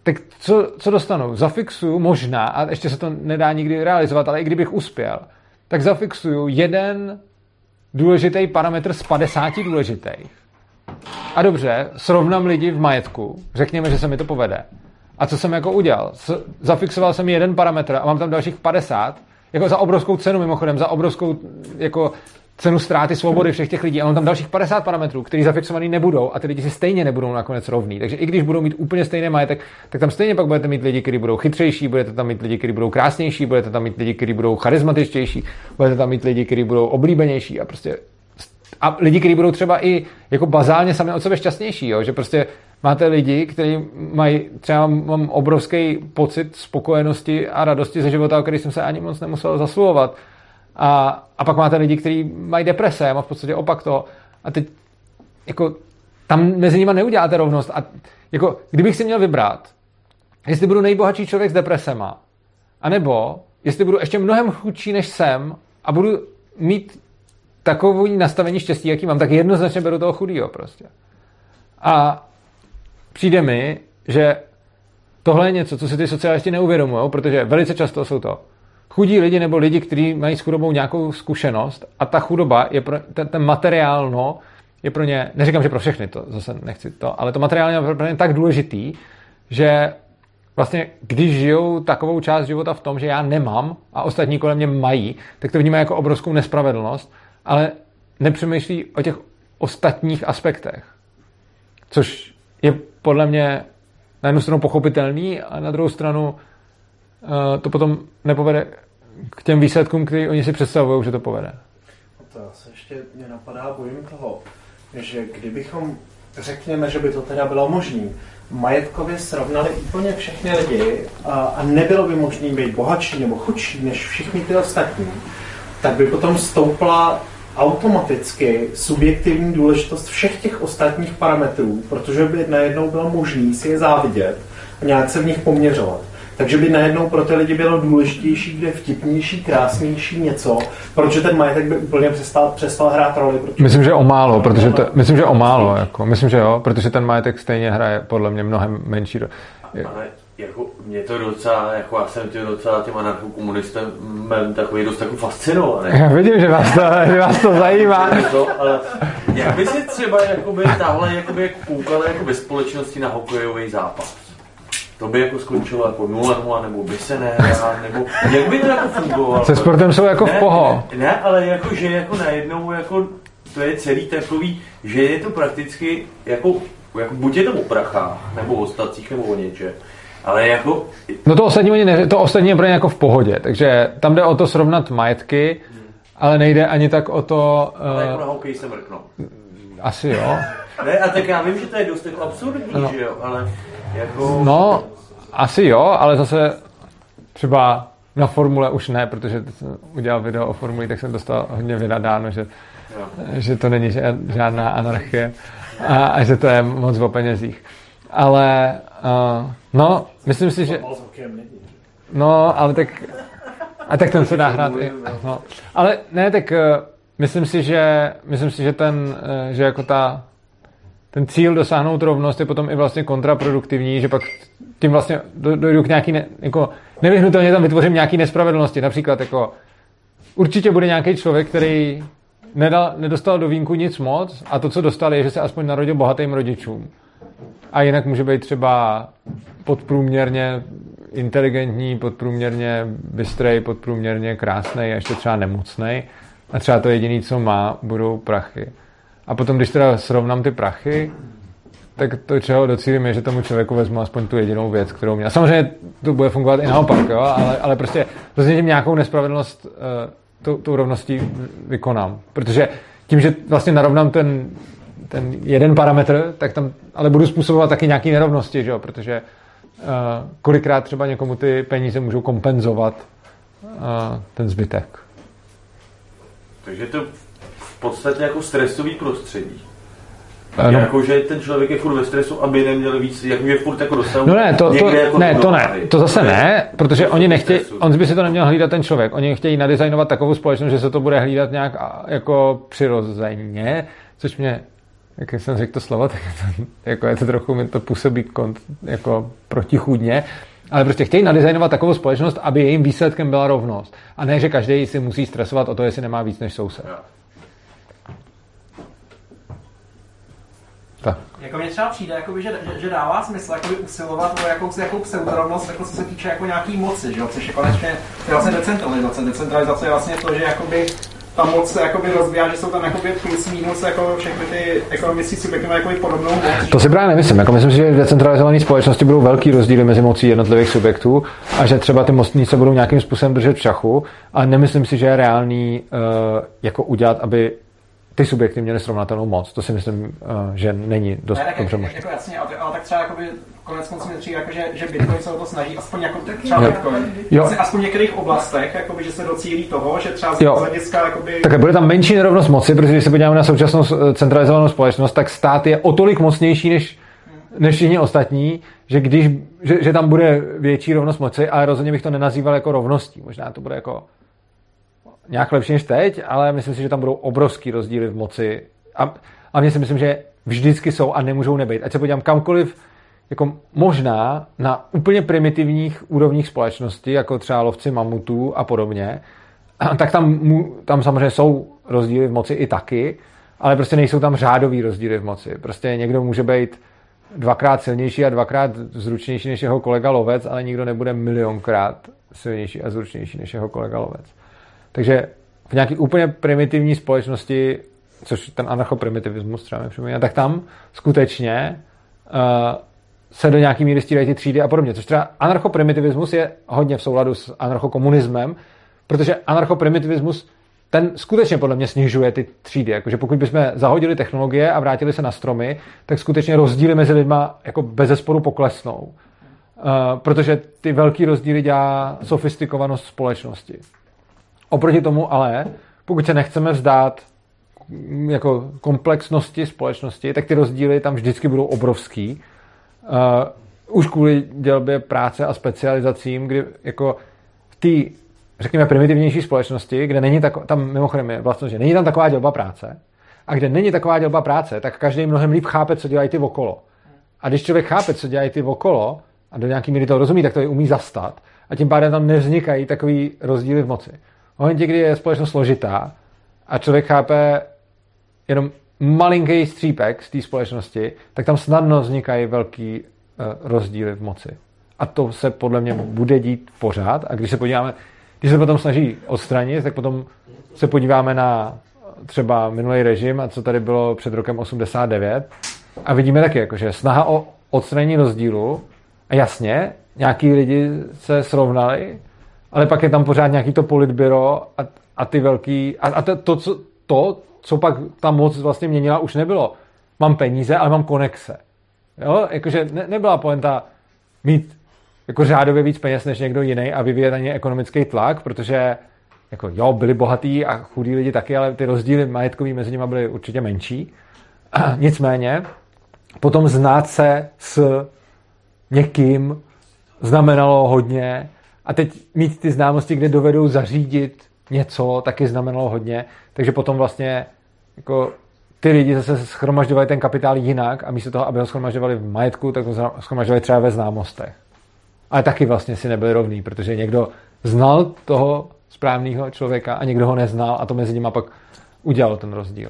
tak co, co dostanu? Zafixuju možná, a ještě se to nedá nikdy realizovat, ale i kdybych uspěl, tak zafixuju jeden důležitý parametr z 50 důležitých. A dobře, srovnám lidi v majetku, řekněme, že se mi to povede. A co jsem jako udělal? Zafixoval jsem jeden parametr a mám tam dalších 50, jako za obrovskou cenu mimochodem, za obrovskou jako cenu ztráty svobody všech těch lidí. A mám tam dalších 50 parametrů, které zafixovaný nebudou a ty lidi si stejně nebudou nakonec rovný. Takže i když budou mít úplně stejné majetek, tak tam stejně pak budete mít lidi, kteří budou chytřejší, budete tam mít lidi, kteří budou krásnější, budete tam mít lidi, kteří budou charismatičtější, budete tam mít lidi, kteří budou oblíbenější a prostě a lidi, kteří budou třeba i jako bazálně sami od sebe šťastnější, jo? že prostě máte lidi, kteří mají, třeba mám obrovský pocit spokojenosti a radosti ze života, o který jsem se ani moc nemusel zasluhovat a, a pak máte lidi, kteří mají deprese, a v podstatě opak to. A teď jako tam mezi nimi neuděláte rovnost. A jako, kdybych si měl vybrat, jestli budu nejbohatší člověk s depresema, anebo jestli budu ještě mnohem chudší než jsem a budu mít takový nastavení štěstí, jaký mám, tak jednoznačně beru toho chudýho prostě. A přijde mi, že tohle je něco, co si ty socialisti neuvědomují, protože velice často jsou to chudí lidi nebo lidi, kteří mají s chudobou nějakou zkušenost a ta chudoba je pro, ten, ten materiálno je pro ně, neříkám, že pro všechny to, zase nechci to, ale to materiálně je pro ně tak důležitý, že vlastně když žijou takovou část života v tom, že já nemám a ostatní kolem mě mají, tak to vnímají jako obrovskou nespravedlnost, ale nepřemýšlí o těch ostatních aspektech. Což je podle mě na jednu stranu pochopitelný a na druhou stranu to potom nepovede k těm výsledkům, který oni si představují, že to povede. To se ještě mě napadá, bojím toho, že kdybychom, řekněme, že by to teda bylo možné, majetkově srovnali úplně všechny lidi a, a nebylo by možné být bohatší nebo chudší než všichni ty ostatní, tak by potom stoupla automaticky subjektivní důležitost všech těch ostatních parametrů, protože by najednou bylo možné si je závidět a nějak se v nich poměřovat. Takže by najednou pro ty lidi bylo důležitější, kde vtipnější, krásnější něco, protože ten majetek by úplně přestal, přestal hrát roli. Myslím, že o málo, protože to, myslím, že o málo, jako, myslím, že jo, protože ten majetek stejně hraje podle mě mnohem menší roli. Ale jako mě to docela, jako já jsem tě docela tím anarchokomunistem takový dost jako fascinovaný. Já vidím, že vás to, že vás to zajímá. <laughs> To, ale jak by si třeba jakoby, tahle jakoby, koukala jakoby společnosti na hokejový zápas? To by jako skončilo jako 0-0, nebo by se nehrál, nebo jak by to jako fungovalo? Se sportem jsou jako ne, v poho. Ne, ne, ale jako, že jako najednou jako to je celý takový, že je to prakticky jako, jako buď je to o prachách, nebo o stacích, nebo o něče. Ale jako... No to ostatní, oni ne, to ostatní je pro ně jako v pohodě, takže tam jde o to srovnat majetky, hmm. ale nejde ani tak o to... Ale uh, jako na hokej se mrknou. Asi jo. ne, a tak já vím, že to je dost jako absurdní, no. že jo, ale jako... No, asi jo, ale zase třeba na formule už ne, protože jsem udělal video o formuli, tak jsem dostal hodně vynadáno, že, že to není žádná anarchie a, a že to je moc o penězích. Ale uh, no, myslím si, že... No, ale tak... A tak ten se dá hrát i... No. Ale ne, tak uh, myslím si, že myslím si, že ten, uh, že jako ta ten cíl dosáhnout rovnost je potom i vlastně kontraproduktivní, že pak tím vlastně dojdu k nějaký, ne, jako nevyhnutelně tam vytvořím nějaký nespravedlnosti. Například jako určitě bude nějaký člověk, který nedal, nedostal do vínku nic moc a to, co dostal, je, že se aspoň narodil bohatým rodičům. A jinak může být třeba podprůměrně inteligentní, podprůměrně bystrej, podprůměrně krásný a ještě třeba nemocný. A třeba to jediné, co má, budou prachy. A potom, když teda srovnám ty prachy, tak to, čeho docílím, je, že tomu člověku vezmu aspoň tu jedinou věc, kterou měl. Samozřejmě to bude fungovat i naopak, jo? Ale, ale prostě tím nějakou nespravedlnost uh, tou, tou rovností vykonám. Protože tím, že vlastně narovnám ten, ten jeden parametr, tak tam ale budu způsobovat taky nějaké nerovnosti, že jo? protože uh, kolikrát třeba někomu ty peníze můžou kompenzovat uh, ten zbytek. Takže to v podstatě jako stresový prostředí. No. Jako, že ten člověk je furt ve stresu, aby neměl víc, jak je furt jako dosahu. No ne, to, to, jako ne, to ne, to zase ne, protože oni nechtějí, on by si to neměl hlídat ten člověk, oni chtějí nadizajnovat takovou společnost, že se to bude hlídat nějak jako přirozeně, což mě, jak jsem řekl to slovo, tak je to, jako je to trochu, mi to působí kont, jako protichůdně, ale prostě chtějí nadizajnovat takovou společnost, aby jejím výsledkem byla rovnost. A ne, že každý si musí stresovat o to, jestli nemá víc než soused. Tak. Jako mě třeba přijde, jakoby, že, že, že, dává smysl jakoby, usilovat o jakousi jakou pseudorovnost, jako co se týče jako nějaký moci, že jo? což je konečně je vlastně decentralizace. Decentralizace je vlastně to, že jakoby, ta moc se jakoby rozbíjá, že jsou tam jakoby plus minus jako všechny ty ekonomické subjekty mají jakoby podobnou moc. To si právě nemyslím. Jako myslím si, že v decentralizované společnosti budou velký rozdíly mezi mocí jednotlivých subjektů a že třeba ty mocní se budou nějakým způsobem držet v šachu, ale nemyslím si, že je reálný uh, jako udělat, aby ty subjekty měly srovnatelnou moc. To si myslím, eh, že není dost ne, tak dobře možné. Jako jasně, ale, ale tak třeba jakoby, konec konců mi přijde, jako, že, že Bitcoin se o to snaží, aspoň jako třeba jo. Bitcoin, jo. Aspoň v některých oblastech, jakoby, že se docílí toho, že třeba z hlediska... Jakoby... Tak bude tam menší nerovnost moci, protože když se podíváme na současnou eh, centralizovanou společnost, tak stát je o tolik mocnější než, než všichni ostatní, že, když, že, že tam bude větší rovnost moci, ale rozhodně bych to nenazýval jako rovností. Možná to bude jako nějak lepší než teď, ale myslím si, že tam budou obrovský rozdíly v moci. A, a mě si myslím, že vždycky jsou a nemůžou nebejt. Ať se podívám kamkoliv, jako možná na úplně primitivních úrovních společnosti, jako třeba lovci mamutů a podobně, <clears throat> tak tam, tam samozřejmě jsou rozdíly v moci i taky, ale prostě nejsou tam řádový rozdíly v moci. Prostě někdo může být dvakrát silnější a dvakrát zručnější než jeho kolega lovec, ale nikdo nebude milionkrát silnější a zručnější než jeho kolega lovec. Takže v nějaké úplně primitivní společnosti, což ten anarchoprimitivismus třeba mi tak tam skutečně uh, se do nějaký míry stírají ty třídy a podobně. Což třeba anarchoprimitivismus je hodně v souladu s anarchokomunismem, protože anarchoprimitivismus ten skutečně podle mě snižuje ty třídy. Jakože pokud bychom zahodili technologie a vrátili se na stromy, tak skutečně rozdíly mezi lidma jako bez zesporu poklesnou. Uh, protože ty velký rozdíly dělá sofistikovanost společnosti. Oproti tomu ale, pokud se nechceme vzdát mm, jako komplexnosti společnosti, tak ty rozdíly tam vždycky budou obrovský. Uh, už kvůli dělbě práce a specializacím, kdy jako v té, řekněme, primitivnější společnosti, kde není tak, tam mimochodem je vlastně, že není tam taková dělba práce, a kde není taková dělba práce, tak každý mnohem líp chápe, co dělají ty okolo. A když člověk chápe, co dělají ty okolo, a do nějaký míry to rozumí, tak to je umí zastat, a tím pádem tam nevznikají takový rozdíly v moci. Momentě, kdy je společnost složitá a člověk chápe jenom malinký střípek z té společnosti, tak tam snadno vznikají velký uh, rozdíly v moci. A to se podle mě bude dít pořád. A když se podíváme, když se potom snaží odstranit, tak potom se podíváme na třeba minulý režim a co tady bylo před rokem 89 a vidíme taky, jako, že snaha o odstranění rozdílu a jasně, nějaký lidi se srovnali, ale pak je tam pořád nějaký to politbyro a, a ty velký, a, a to, to, co, to, co pak ta moc vlastně měnila, už nebylo. Mám peníze, ale mám konexe. Jo, jakože ne, nebyla poenta mít jako řádově víc peněz než někdo jiný a vyvíjet na ně ekonomický tlak, protože jako jo, byli bohatí a chudí lidi taky, ale ty rozdíly majetkový mezi nimi byly určitě menší. <clears throat> Nicméně, potom znát se s někým znamenalo hodně a teď mít ty známosti, kde dovedou zařídit něco, taky znamenalo hodně. Takže potom vlastně jako ty lidi zase schromažďovali ten kapitál jinak a místo toho, aby ho schromažďovali v majetku, tak ho schromažďovali třeba ve známostech. Ale taky vlastně si nebyli rovný, protože někdo znal toho správného člověka a někdo ho neznal a to mezi nimi pak udělalo ten rozdíl.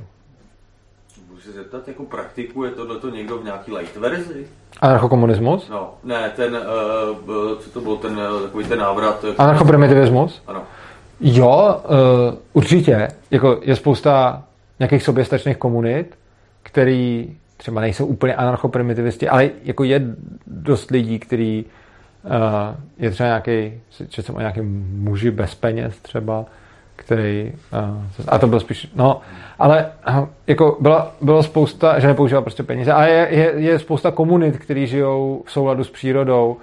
Zeptat, jako praktikuje tohleto někdo v nějaký light verzi? Anarchokomunismus? No, ne, ten, uh, co to byl ten, takový ten návrat? Anarchoprimitivismus? Ano. Jo, uh, určitě. Jako je spousta nějakých soběstačných komunit, který třeba nejsou úplně anarchoprimitivisti, ale jako je dost lidí, který uh, je třeba nějaký, že jsem o nějakém muži bez peněz třeba, který, uh, a to bylo spíš, no, ale uh, jako byla, bylo spousta, že nepoužíval prostě peníze, ale je, je, je spousta komunit, který žijou v souladu s přírodou.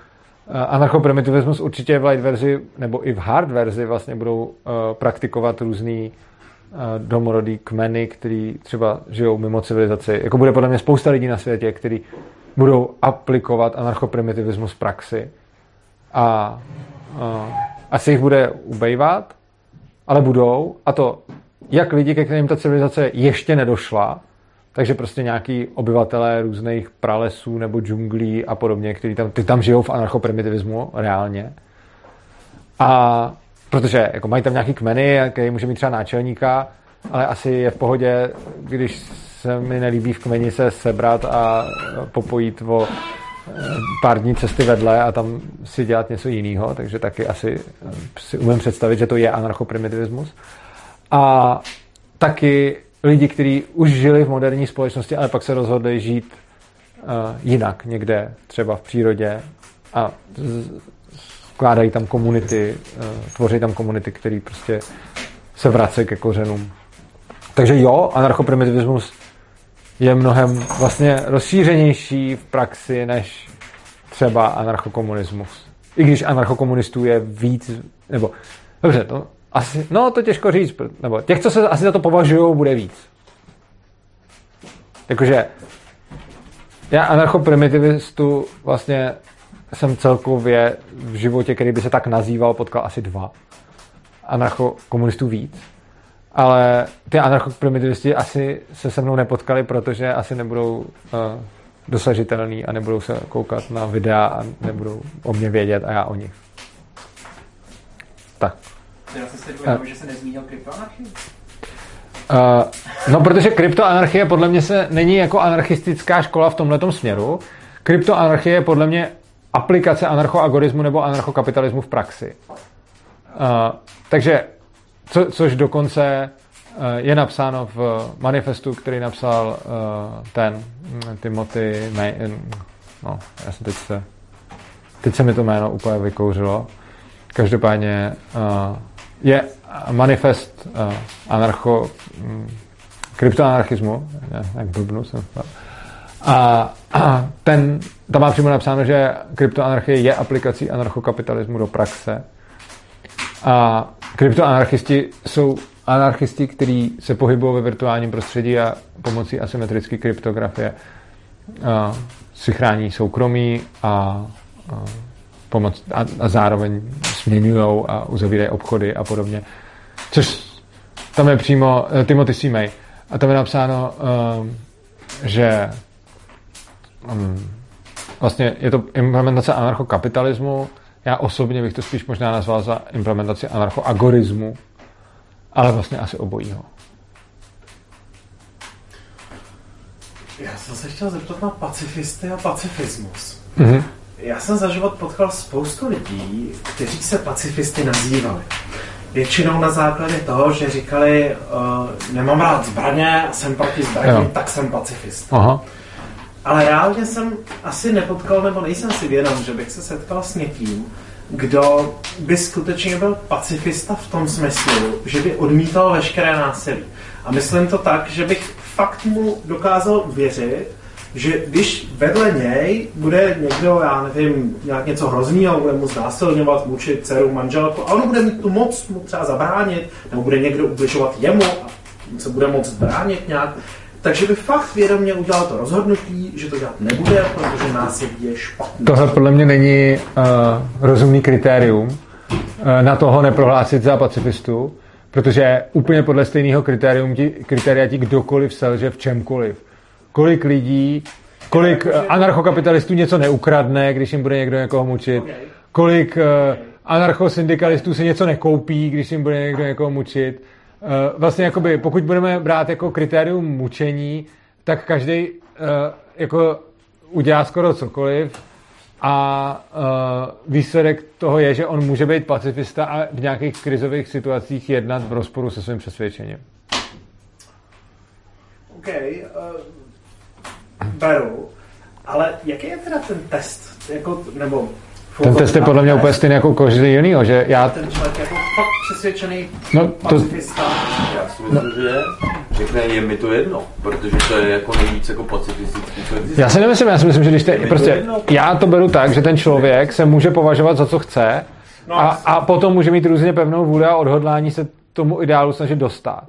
Uh, anarchoprimitivismus určitě v light verzi, nebo i v hard verzi vlastně budou uh, praktikovat různý domorodý kmeny, který třeba žijou mimo civilizaci. Jako bude podle mě spousta lidí na světě, kteří budou aplikovat anarchoprimitivismus v praxi. A, a asi jich bude ubejvat, ale budou. A to jak lidi, ke kterým ta civilizace ještě nedošla, takže prostě nějaký obyvatelé různých pralesů nebo džunglí a podobně, kteří tam, ty tam žijou v anarchoprimitivismu reálně. A protože jako mají tam nějaký kmeny, který může mít třeba náčelníka, ale asi je v pohodě, když se mi nelíbí v kmeni se sebrat a popojít o pár dní cesty vedle a tam si dělat něco jiného, takže taky asi eh, si umím představit, že to je anarchoprimitivismus. A taky lidi, kteří už žili v moderní společnosti, ale pak se rozhodli žít uh, jinak někde, třeba v přírodě a skládají tam komunity, uh, tvoří tam komunity, které prostě se vracejí ke kořenům. Takže jo, anarchoprimitivismus je mnohem vlastně rozšířenější v praxi než třeba anarchokomunismus. I když anarchokomunistů je víc, nebo dobře, to asi, no to těžko říct, nebo těch, co se asi za to považují, bude víc. Jakože já anarchoprimitivistů vlastně jsem celkově v životě, který by se tak nazýval, potkal asi dva. Anarchokomunistů víc. Ale ty anarchoprimitivisti asi se se mnou nepotkali, protože asi nebudou uh, dosažitelný a nebudou se koukat na videa a nebudou o mě vědět a já o nich. Tak. Já jsem se uh, že se nezmínil kryptoanarchii. Uh, no, protože kryptoanarchie podle mě se není jako anarchistická škola v tomhle směru. Kryptoanarchie je podle mě aplikace anarchoagorismu nebo anarchokapitalismu v praxi. Uh, takže, co, což dokonce uh, je napsáno v manifestu, který napsal uh, ten mm, Timothy May, no, já jsem teď se teď se mi to jméno úplně vykouřilo. Každopádně je manifest anarcho, um, kryptoanarchismu, jak blbnu jsem a, a ten, tam má přímo napsáno, že kryptoanarchie je aplikací anarchokapitalismu do praxe. A kryptoanarchisti jsou anarchisti, kteří se pohybují ve virtuálním prostředí a pomocí asymetrické kryptografie a, si chrání soukromí a, a, pomoc, a, a zároveň směňují a uzavírají obchody a podobně. Což tam je přímo uh, Timothy. May. A tam je napsáno, uh, že um, vlastně je to implementace anarchokapitalismu. Já osobně bych to spíš možná nazval za implementaci anarchoagorismu, ale vlastně asi obojího. Já jsem se chtěl zeptat na pacifisty a pacifismus. Mm-hmm. Já jsem za život potkal spoustu lidí, kteří se pacifisty nazývali. Většinou na základě toho, že říkali, uh, nemám rád zbraně, jsem proti zbraním, tak jsem pacifist. Aha. Ale reálně jsem asi nepotkal, nebo nejsem si vědom, že bych se setkal s někým, kdo by skutečně byl pacifista v tom smyslu, že by odmítal veškeré násilí. A myslím to tak, že bych fakt mu dokázal věřit, že když vedle něj bude někdo, já nevím, nějak něco hrozného, bude mu znásilňovat, mučit dceru, manželku, a on bude mít tu moc mu třeba zabránit, nebo bude někdo ubližovat jemu a se bude moct bránit nějak, takže by fakt vědomě udělal to rozhodnutí, že to dělat nebude, protože násilí je špatný. Tohle podle mě není uh, rozumný kritérium uh, na toho neprohlásit za pacifistu, protože úplně podle stejného kritérium ti, kritéria ti kdokoliv selže v čemkoliv. Kolik lidí, kolik uh, anarchokapitalistů něco neukradne, když jim bude někdo někoho mučit, kolik uh, anarchosyndikalistů si něco nekoupí, když jim bude někdo někoho mučit, vlastně jakoby, pokud budeme brát jako kritérium mučení, tak každý uh, jako udělá skoro cokoliv a uh, výsledek toho je, že on může být pacifista a v nějakých krizových situacích jednat v rozporu se svým přesvědčením. OK, uh, beru. Ale jaký je teda ten test? Jako, nebo ten test je podle mě úplně stejný jako každý jiný, že já... Ten člověk jako přesvědčený no, to... pacifista. Já si myslím, no. že řekne, je mi to jedno, protože to je jako nejvíc jako pacifistický. Já si nemyslím, já si myslím, že když te, prostě, to já to beru tak, že ten člověk se může považovat za co chce no, a, a potom může mít různě pevnou vůli a odhodlání se tomu ideálu snažit dostat.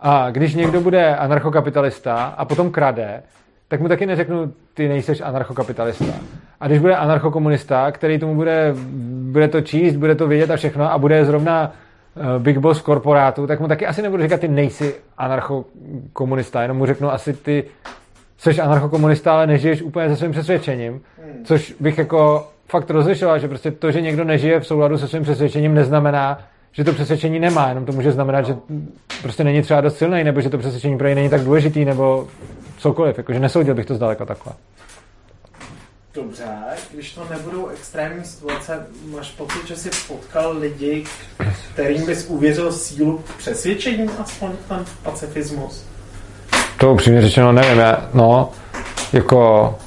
A když někdo bude anarchokapitalista a potom krade, tak mu taky neřeknu, ty nejseš anarchokapitalista. A když bude anarchokomunista, který tomu bude, bude to číst, bude to vědět a všechno a bude zrovna big boss korporátu, tak mu taky asi nebudu říkat, ty nejsi anarchokomunista, jenom mu řeknu asi ty jsi anarchokomunista, ale nežiješ úplně se svým přesvědčením, hmm. což bych jako fakt rozlišoval, že prostě to, že někdo nežije v souladu se svým přesvědčením, neznamená, že to přesvědčení nemá, jenom to může znamenat, že prostě není třeba dost silný, nebo že to přesvědčení pro něj není tak důležitý, nebo cokoliv, jakože nesoudil bych to zdaleka takhle. Dobře, když to nebudou extrémní situace, máš pocit, že jsi potkal lidi, kterým bys uvěřil sílu přesvědčení, aspoň ten pacifismus? To upřímně řečeno nevím, já, no, jako...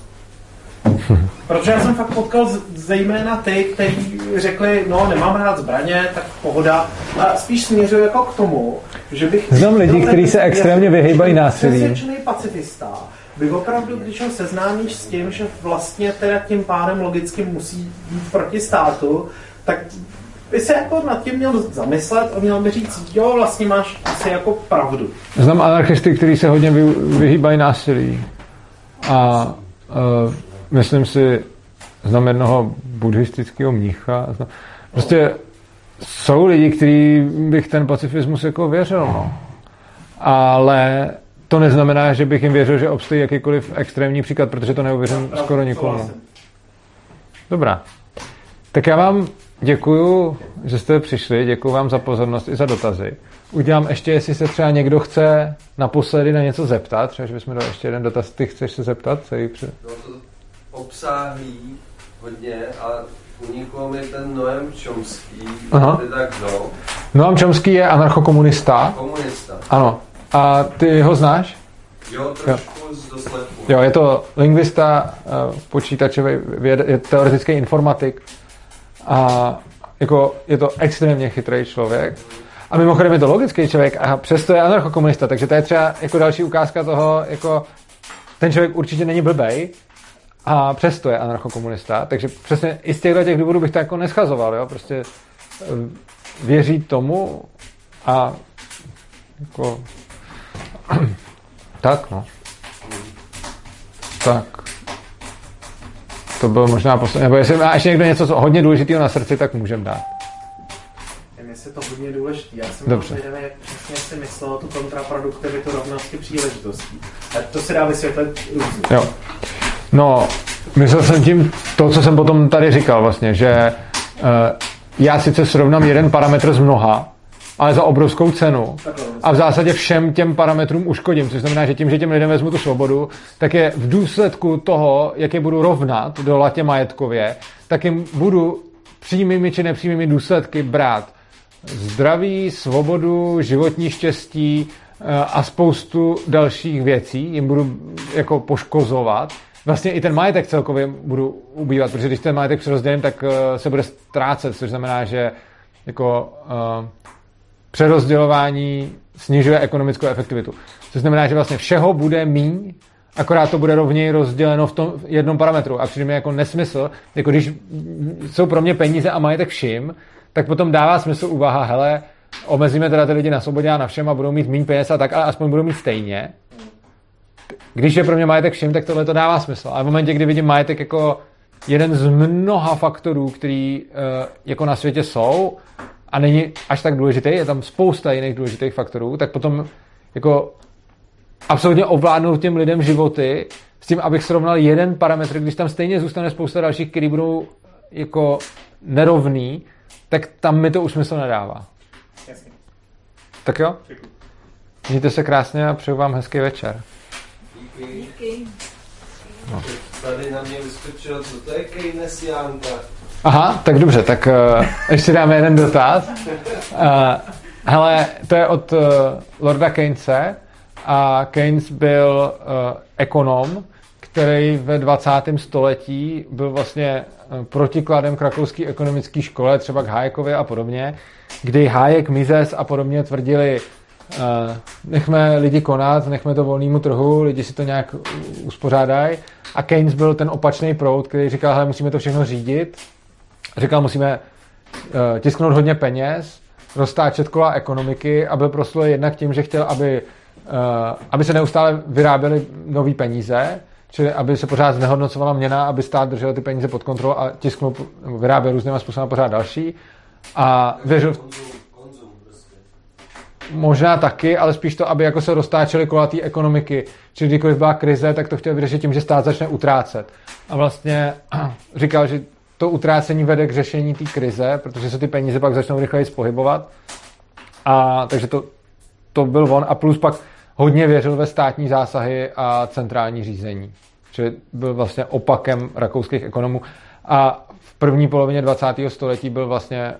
Protože já jsem fakt potkal zejména ty, kteří řekli, no nemám rád zbraně, tak pohoda. A spíš směřuji jako k tomu, že bych... Znám lidi, kteří se extrémně vyhýbají násilí. Přesvědčený pacifista by opravdu, když ho seznámíš s tím, že vlastně teda tím pádem logicky musí být proti státu, tak by se jako nad tím měl zamyslet a měl by říct, jo, vlastně máš asi jako pravdu. Znám anarchisty, kteří se hodně vyhýbají násilí. A uh, myslím si, znám jednoho buddhistického mnicha. Znám, prostě jsou lidi, kteří bych ten pacifismus jako věřil, no. Ale to neznamená, že bych jim věřil, že obstojí jakýkoliv extrémní příklad, protože to neuvěřím no, skoro nikomu. Dobrá. Tak já vám děkuju, že jste přišli, děkuji vám za pozornost i za dotazy. Udělám ještě, jestli se třeba někdo chce naposledy na něco zeptat, třeba, že bychom dali ještě jeden dotaz. Ty chceš se zeptat? Celý před... No to obsáhlý hodně a uniklo mi ten Noam Chomsky, Aha. tak Noam Chomsky je anarchokomunista. Komunista. Ano. A ty ho znáš? Jo, trošku jo. z doslechu. Jo, je to lingvista, eh, počítačový, je teoretický informatik a jako je to extrémně chytrý člověk. A mimochodem je to logický člověk a přesto je anarchokomunista, takže to je třeba jako další ukázka toho, jako ten člověk určitě není blbej a přesto je anarchokomunista, takže přesně i z těchto těch důvodů bych to jako neschazoval, jo, prostě eh, věří tomu a jako tak, no. Tak. To bylo možná poslední. Nebo jestli má ještě někdo něco co hodně důležitého na srdci, tak můžeme dát. Mně se to hodně důležité. Já jsem Dobře. Zvědavý, jak přesně si myslel tu kontraproduktivitu rovnosti příležitostí. A to se dá vysvětlit různě. Jo. No, myslel jsem tím to, co jsem potom tady říkal vlastně, že uh, já sice srovnám jeden parametr z mnoha, ale za obrovskou cenu. A v zásadě všem těm parametrům uškodím, což znamená, že tím, že těm lidem vezmu tu svobodu, tak je v důsledku toho, jak je budu rovnat do latě majetkově, tak jim budu přímými či nepřímými důsledky brát zdraví, svobodu, životní štěstí eh, a spoustu dalších věcí. Jim budu jako poškozovat. Vlastně i ten majetek celkově budu ubývat, protože když ten majetek přerozdělím, tak eh, se bude ztrácet, což znamená, že jako uh, přerozdělování snižuje ekonomickou efektivitu. Což znamená, že vlastně všeho bude míň, akorát to bude rovněji rozděleno v tom jednom parametru. A přijde mi jako nesmysl, jako když jsou pro mě peníze a majetek všim, tak potom dává smysl úvaha, hele, omezíme teda ty lidi na svobodě a na všem a budou mít méně peněz a tak, ale aspoň budou mít stejně. Když je pro mě majetek všim, tak tohle to dává smysl. Ale v momentě, kdy vidím majetek jako jeden z mnoha faktorů, který uh, jako na světě jsou a není až tak důležitý, je tam spousta jiných důležitých faktorů, tak potom jako absolutně ovládnout těm lidem životy s tím, abych srovnal jeden parametr, když tam stejně zůstane spousta dalších, který budou jako nerovný, tak tam mi to už smysl nedává. Tak jo. Mějte se krásně a přeju vám hezký večer. Díky. Díky. No. Tady na mě vyskočilo, co to je Keynesiánka. Aha, tak dobře, tak uh, ještě dáme jeden dotaz. Uh, hele, to je od uh, Lorda Keynese a Keynes byl uh, ekonom, který ve 20. století byl vlastně protikladem k rakouské ekonomické škole, třeba k Hayekovi a podobně, kdy Hayek, Mises a podobně tvrdili, nechme lidi konat, nechme to volnému trhu, lidi si to nějak uspořádají. A Keynes byl ten opačný proud, který říkal, hele, musíme to všechno řídit. Říkal, musíme uh, tisknout hodně peněz, roztáčet kola ekonomiky a byl proslul jednak tím, že chtěl, aby, uh, aby se neustále vyráběly nové peníze, čili aby se pořád znehodnocovala měna, aby stát držel ty peníze pod kontrolou a tisknul, vyráběl různýma způsoby pořád další. A věřil, Možná taky, ale spíš to, aby jako se roztáčely kola té ekonomiky. Čili kdykoliv byla krize, tak to chtěl vyřešit tím, že stát začne utrácet. A vlastně <clears throat> říkal, že to utrácení vede k řešení té krize, protože se ty peníze pak začnou rychleji spohybovat. A takže to, to byl on. A plus pak hodně věřil ve státní zásahy a centrální řízení. Čili byl vlastně opakem rakouských ekonomů. A v první polovině 20. století byl vlastně,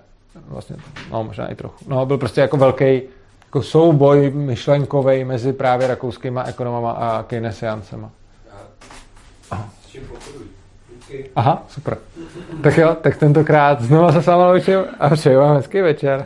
vlastně no možná i trochu, no byl prostě jako velký jako souboj myšlenkový mezi právě rakouskýma ekonomama a keynesiancema. Aha, super. Tak jo, tak tentokrát znovu se s loučím a přeju vám hezký večer.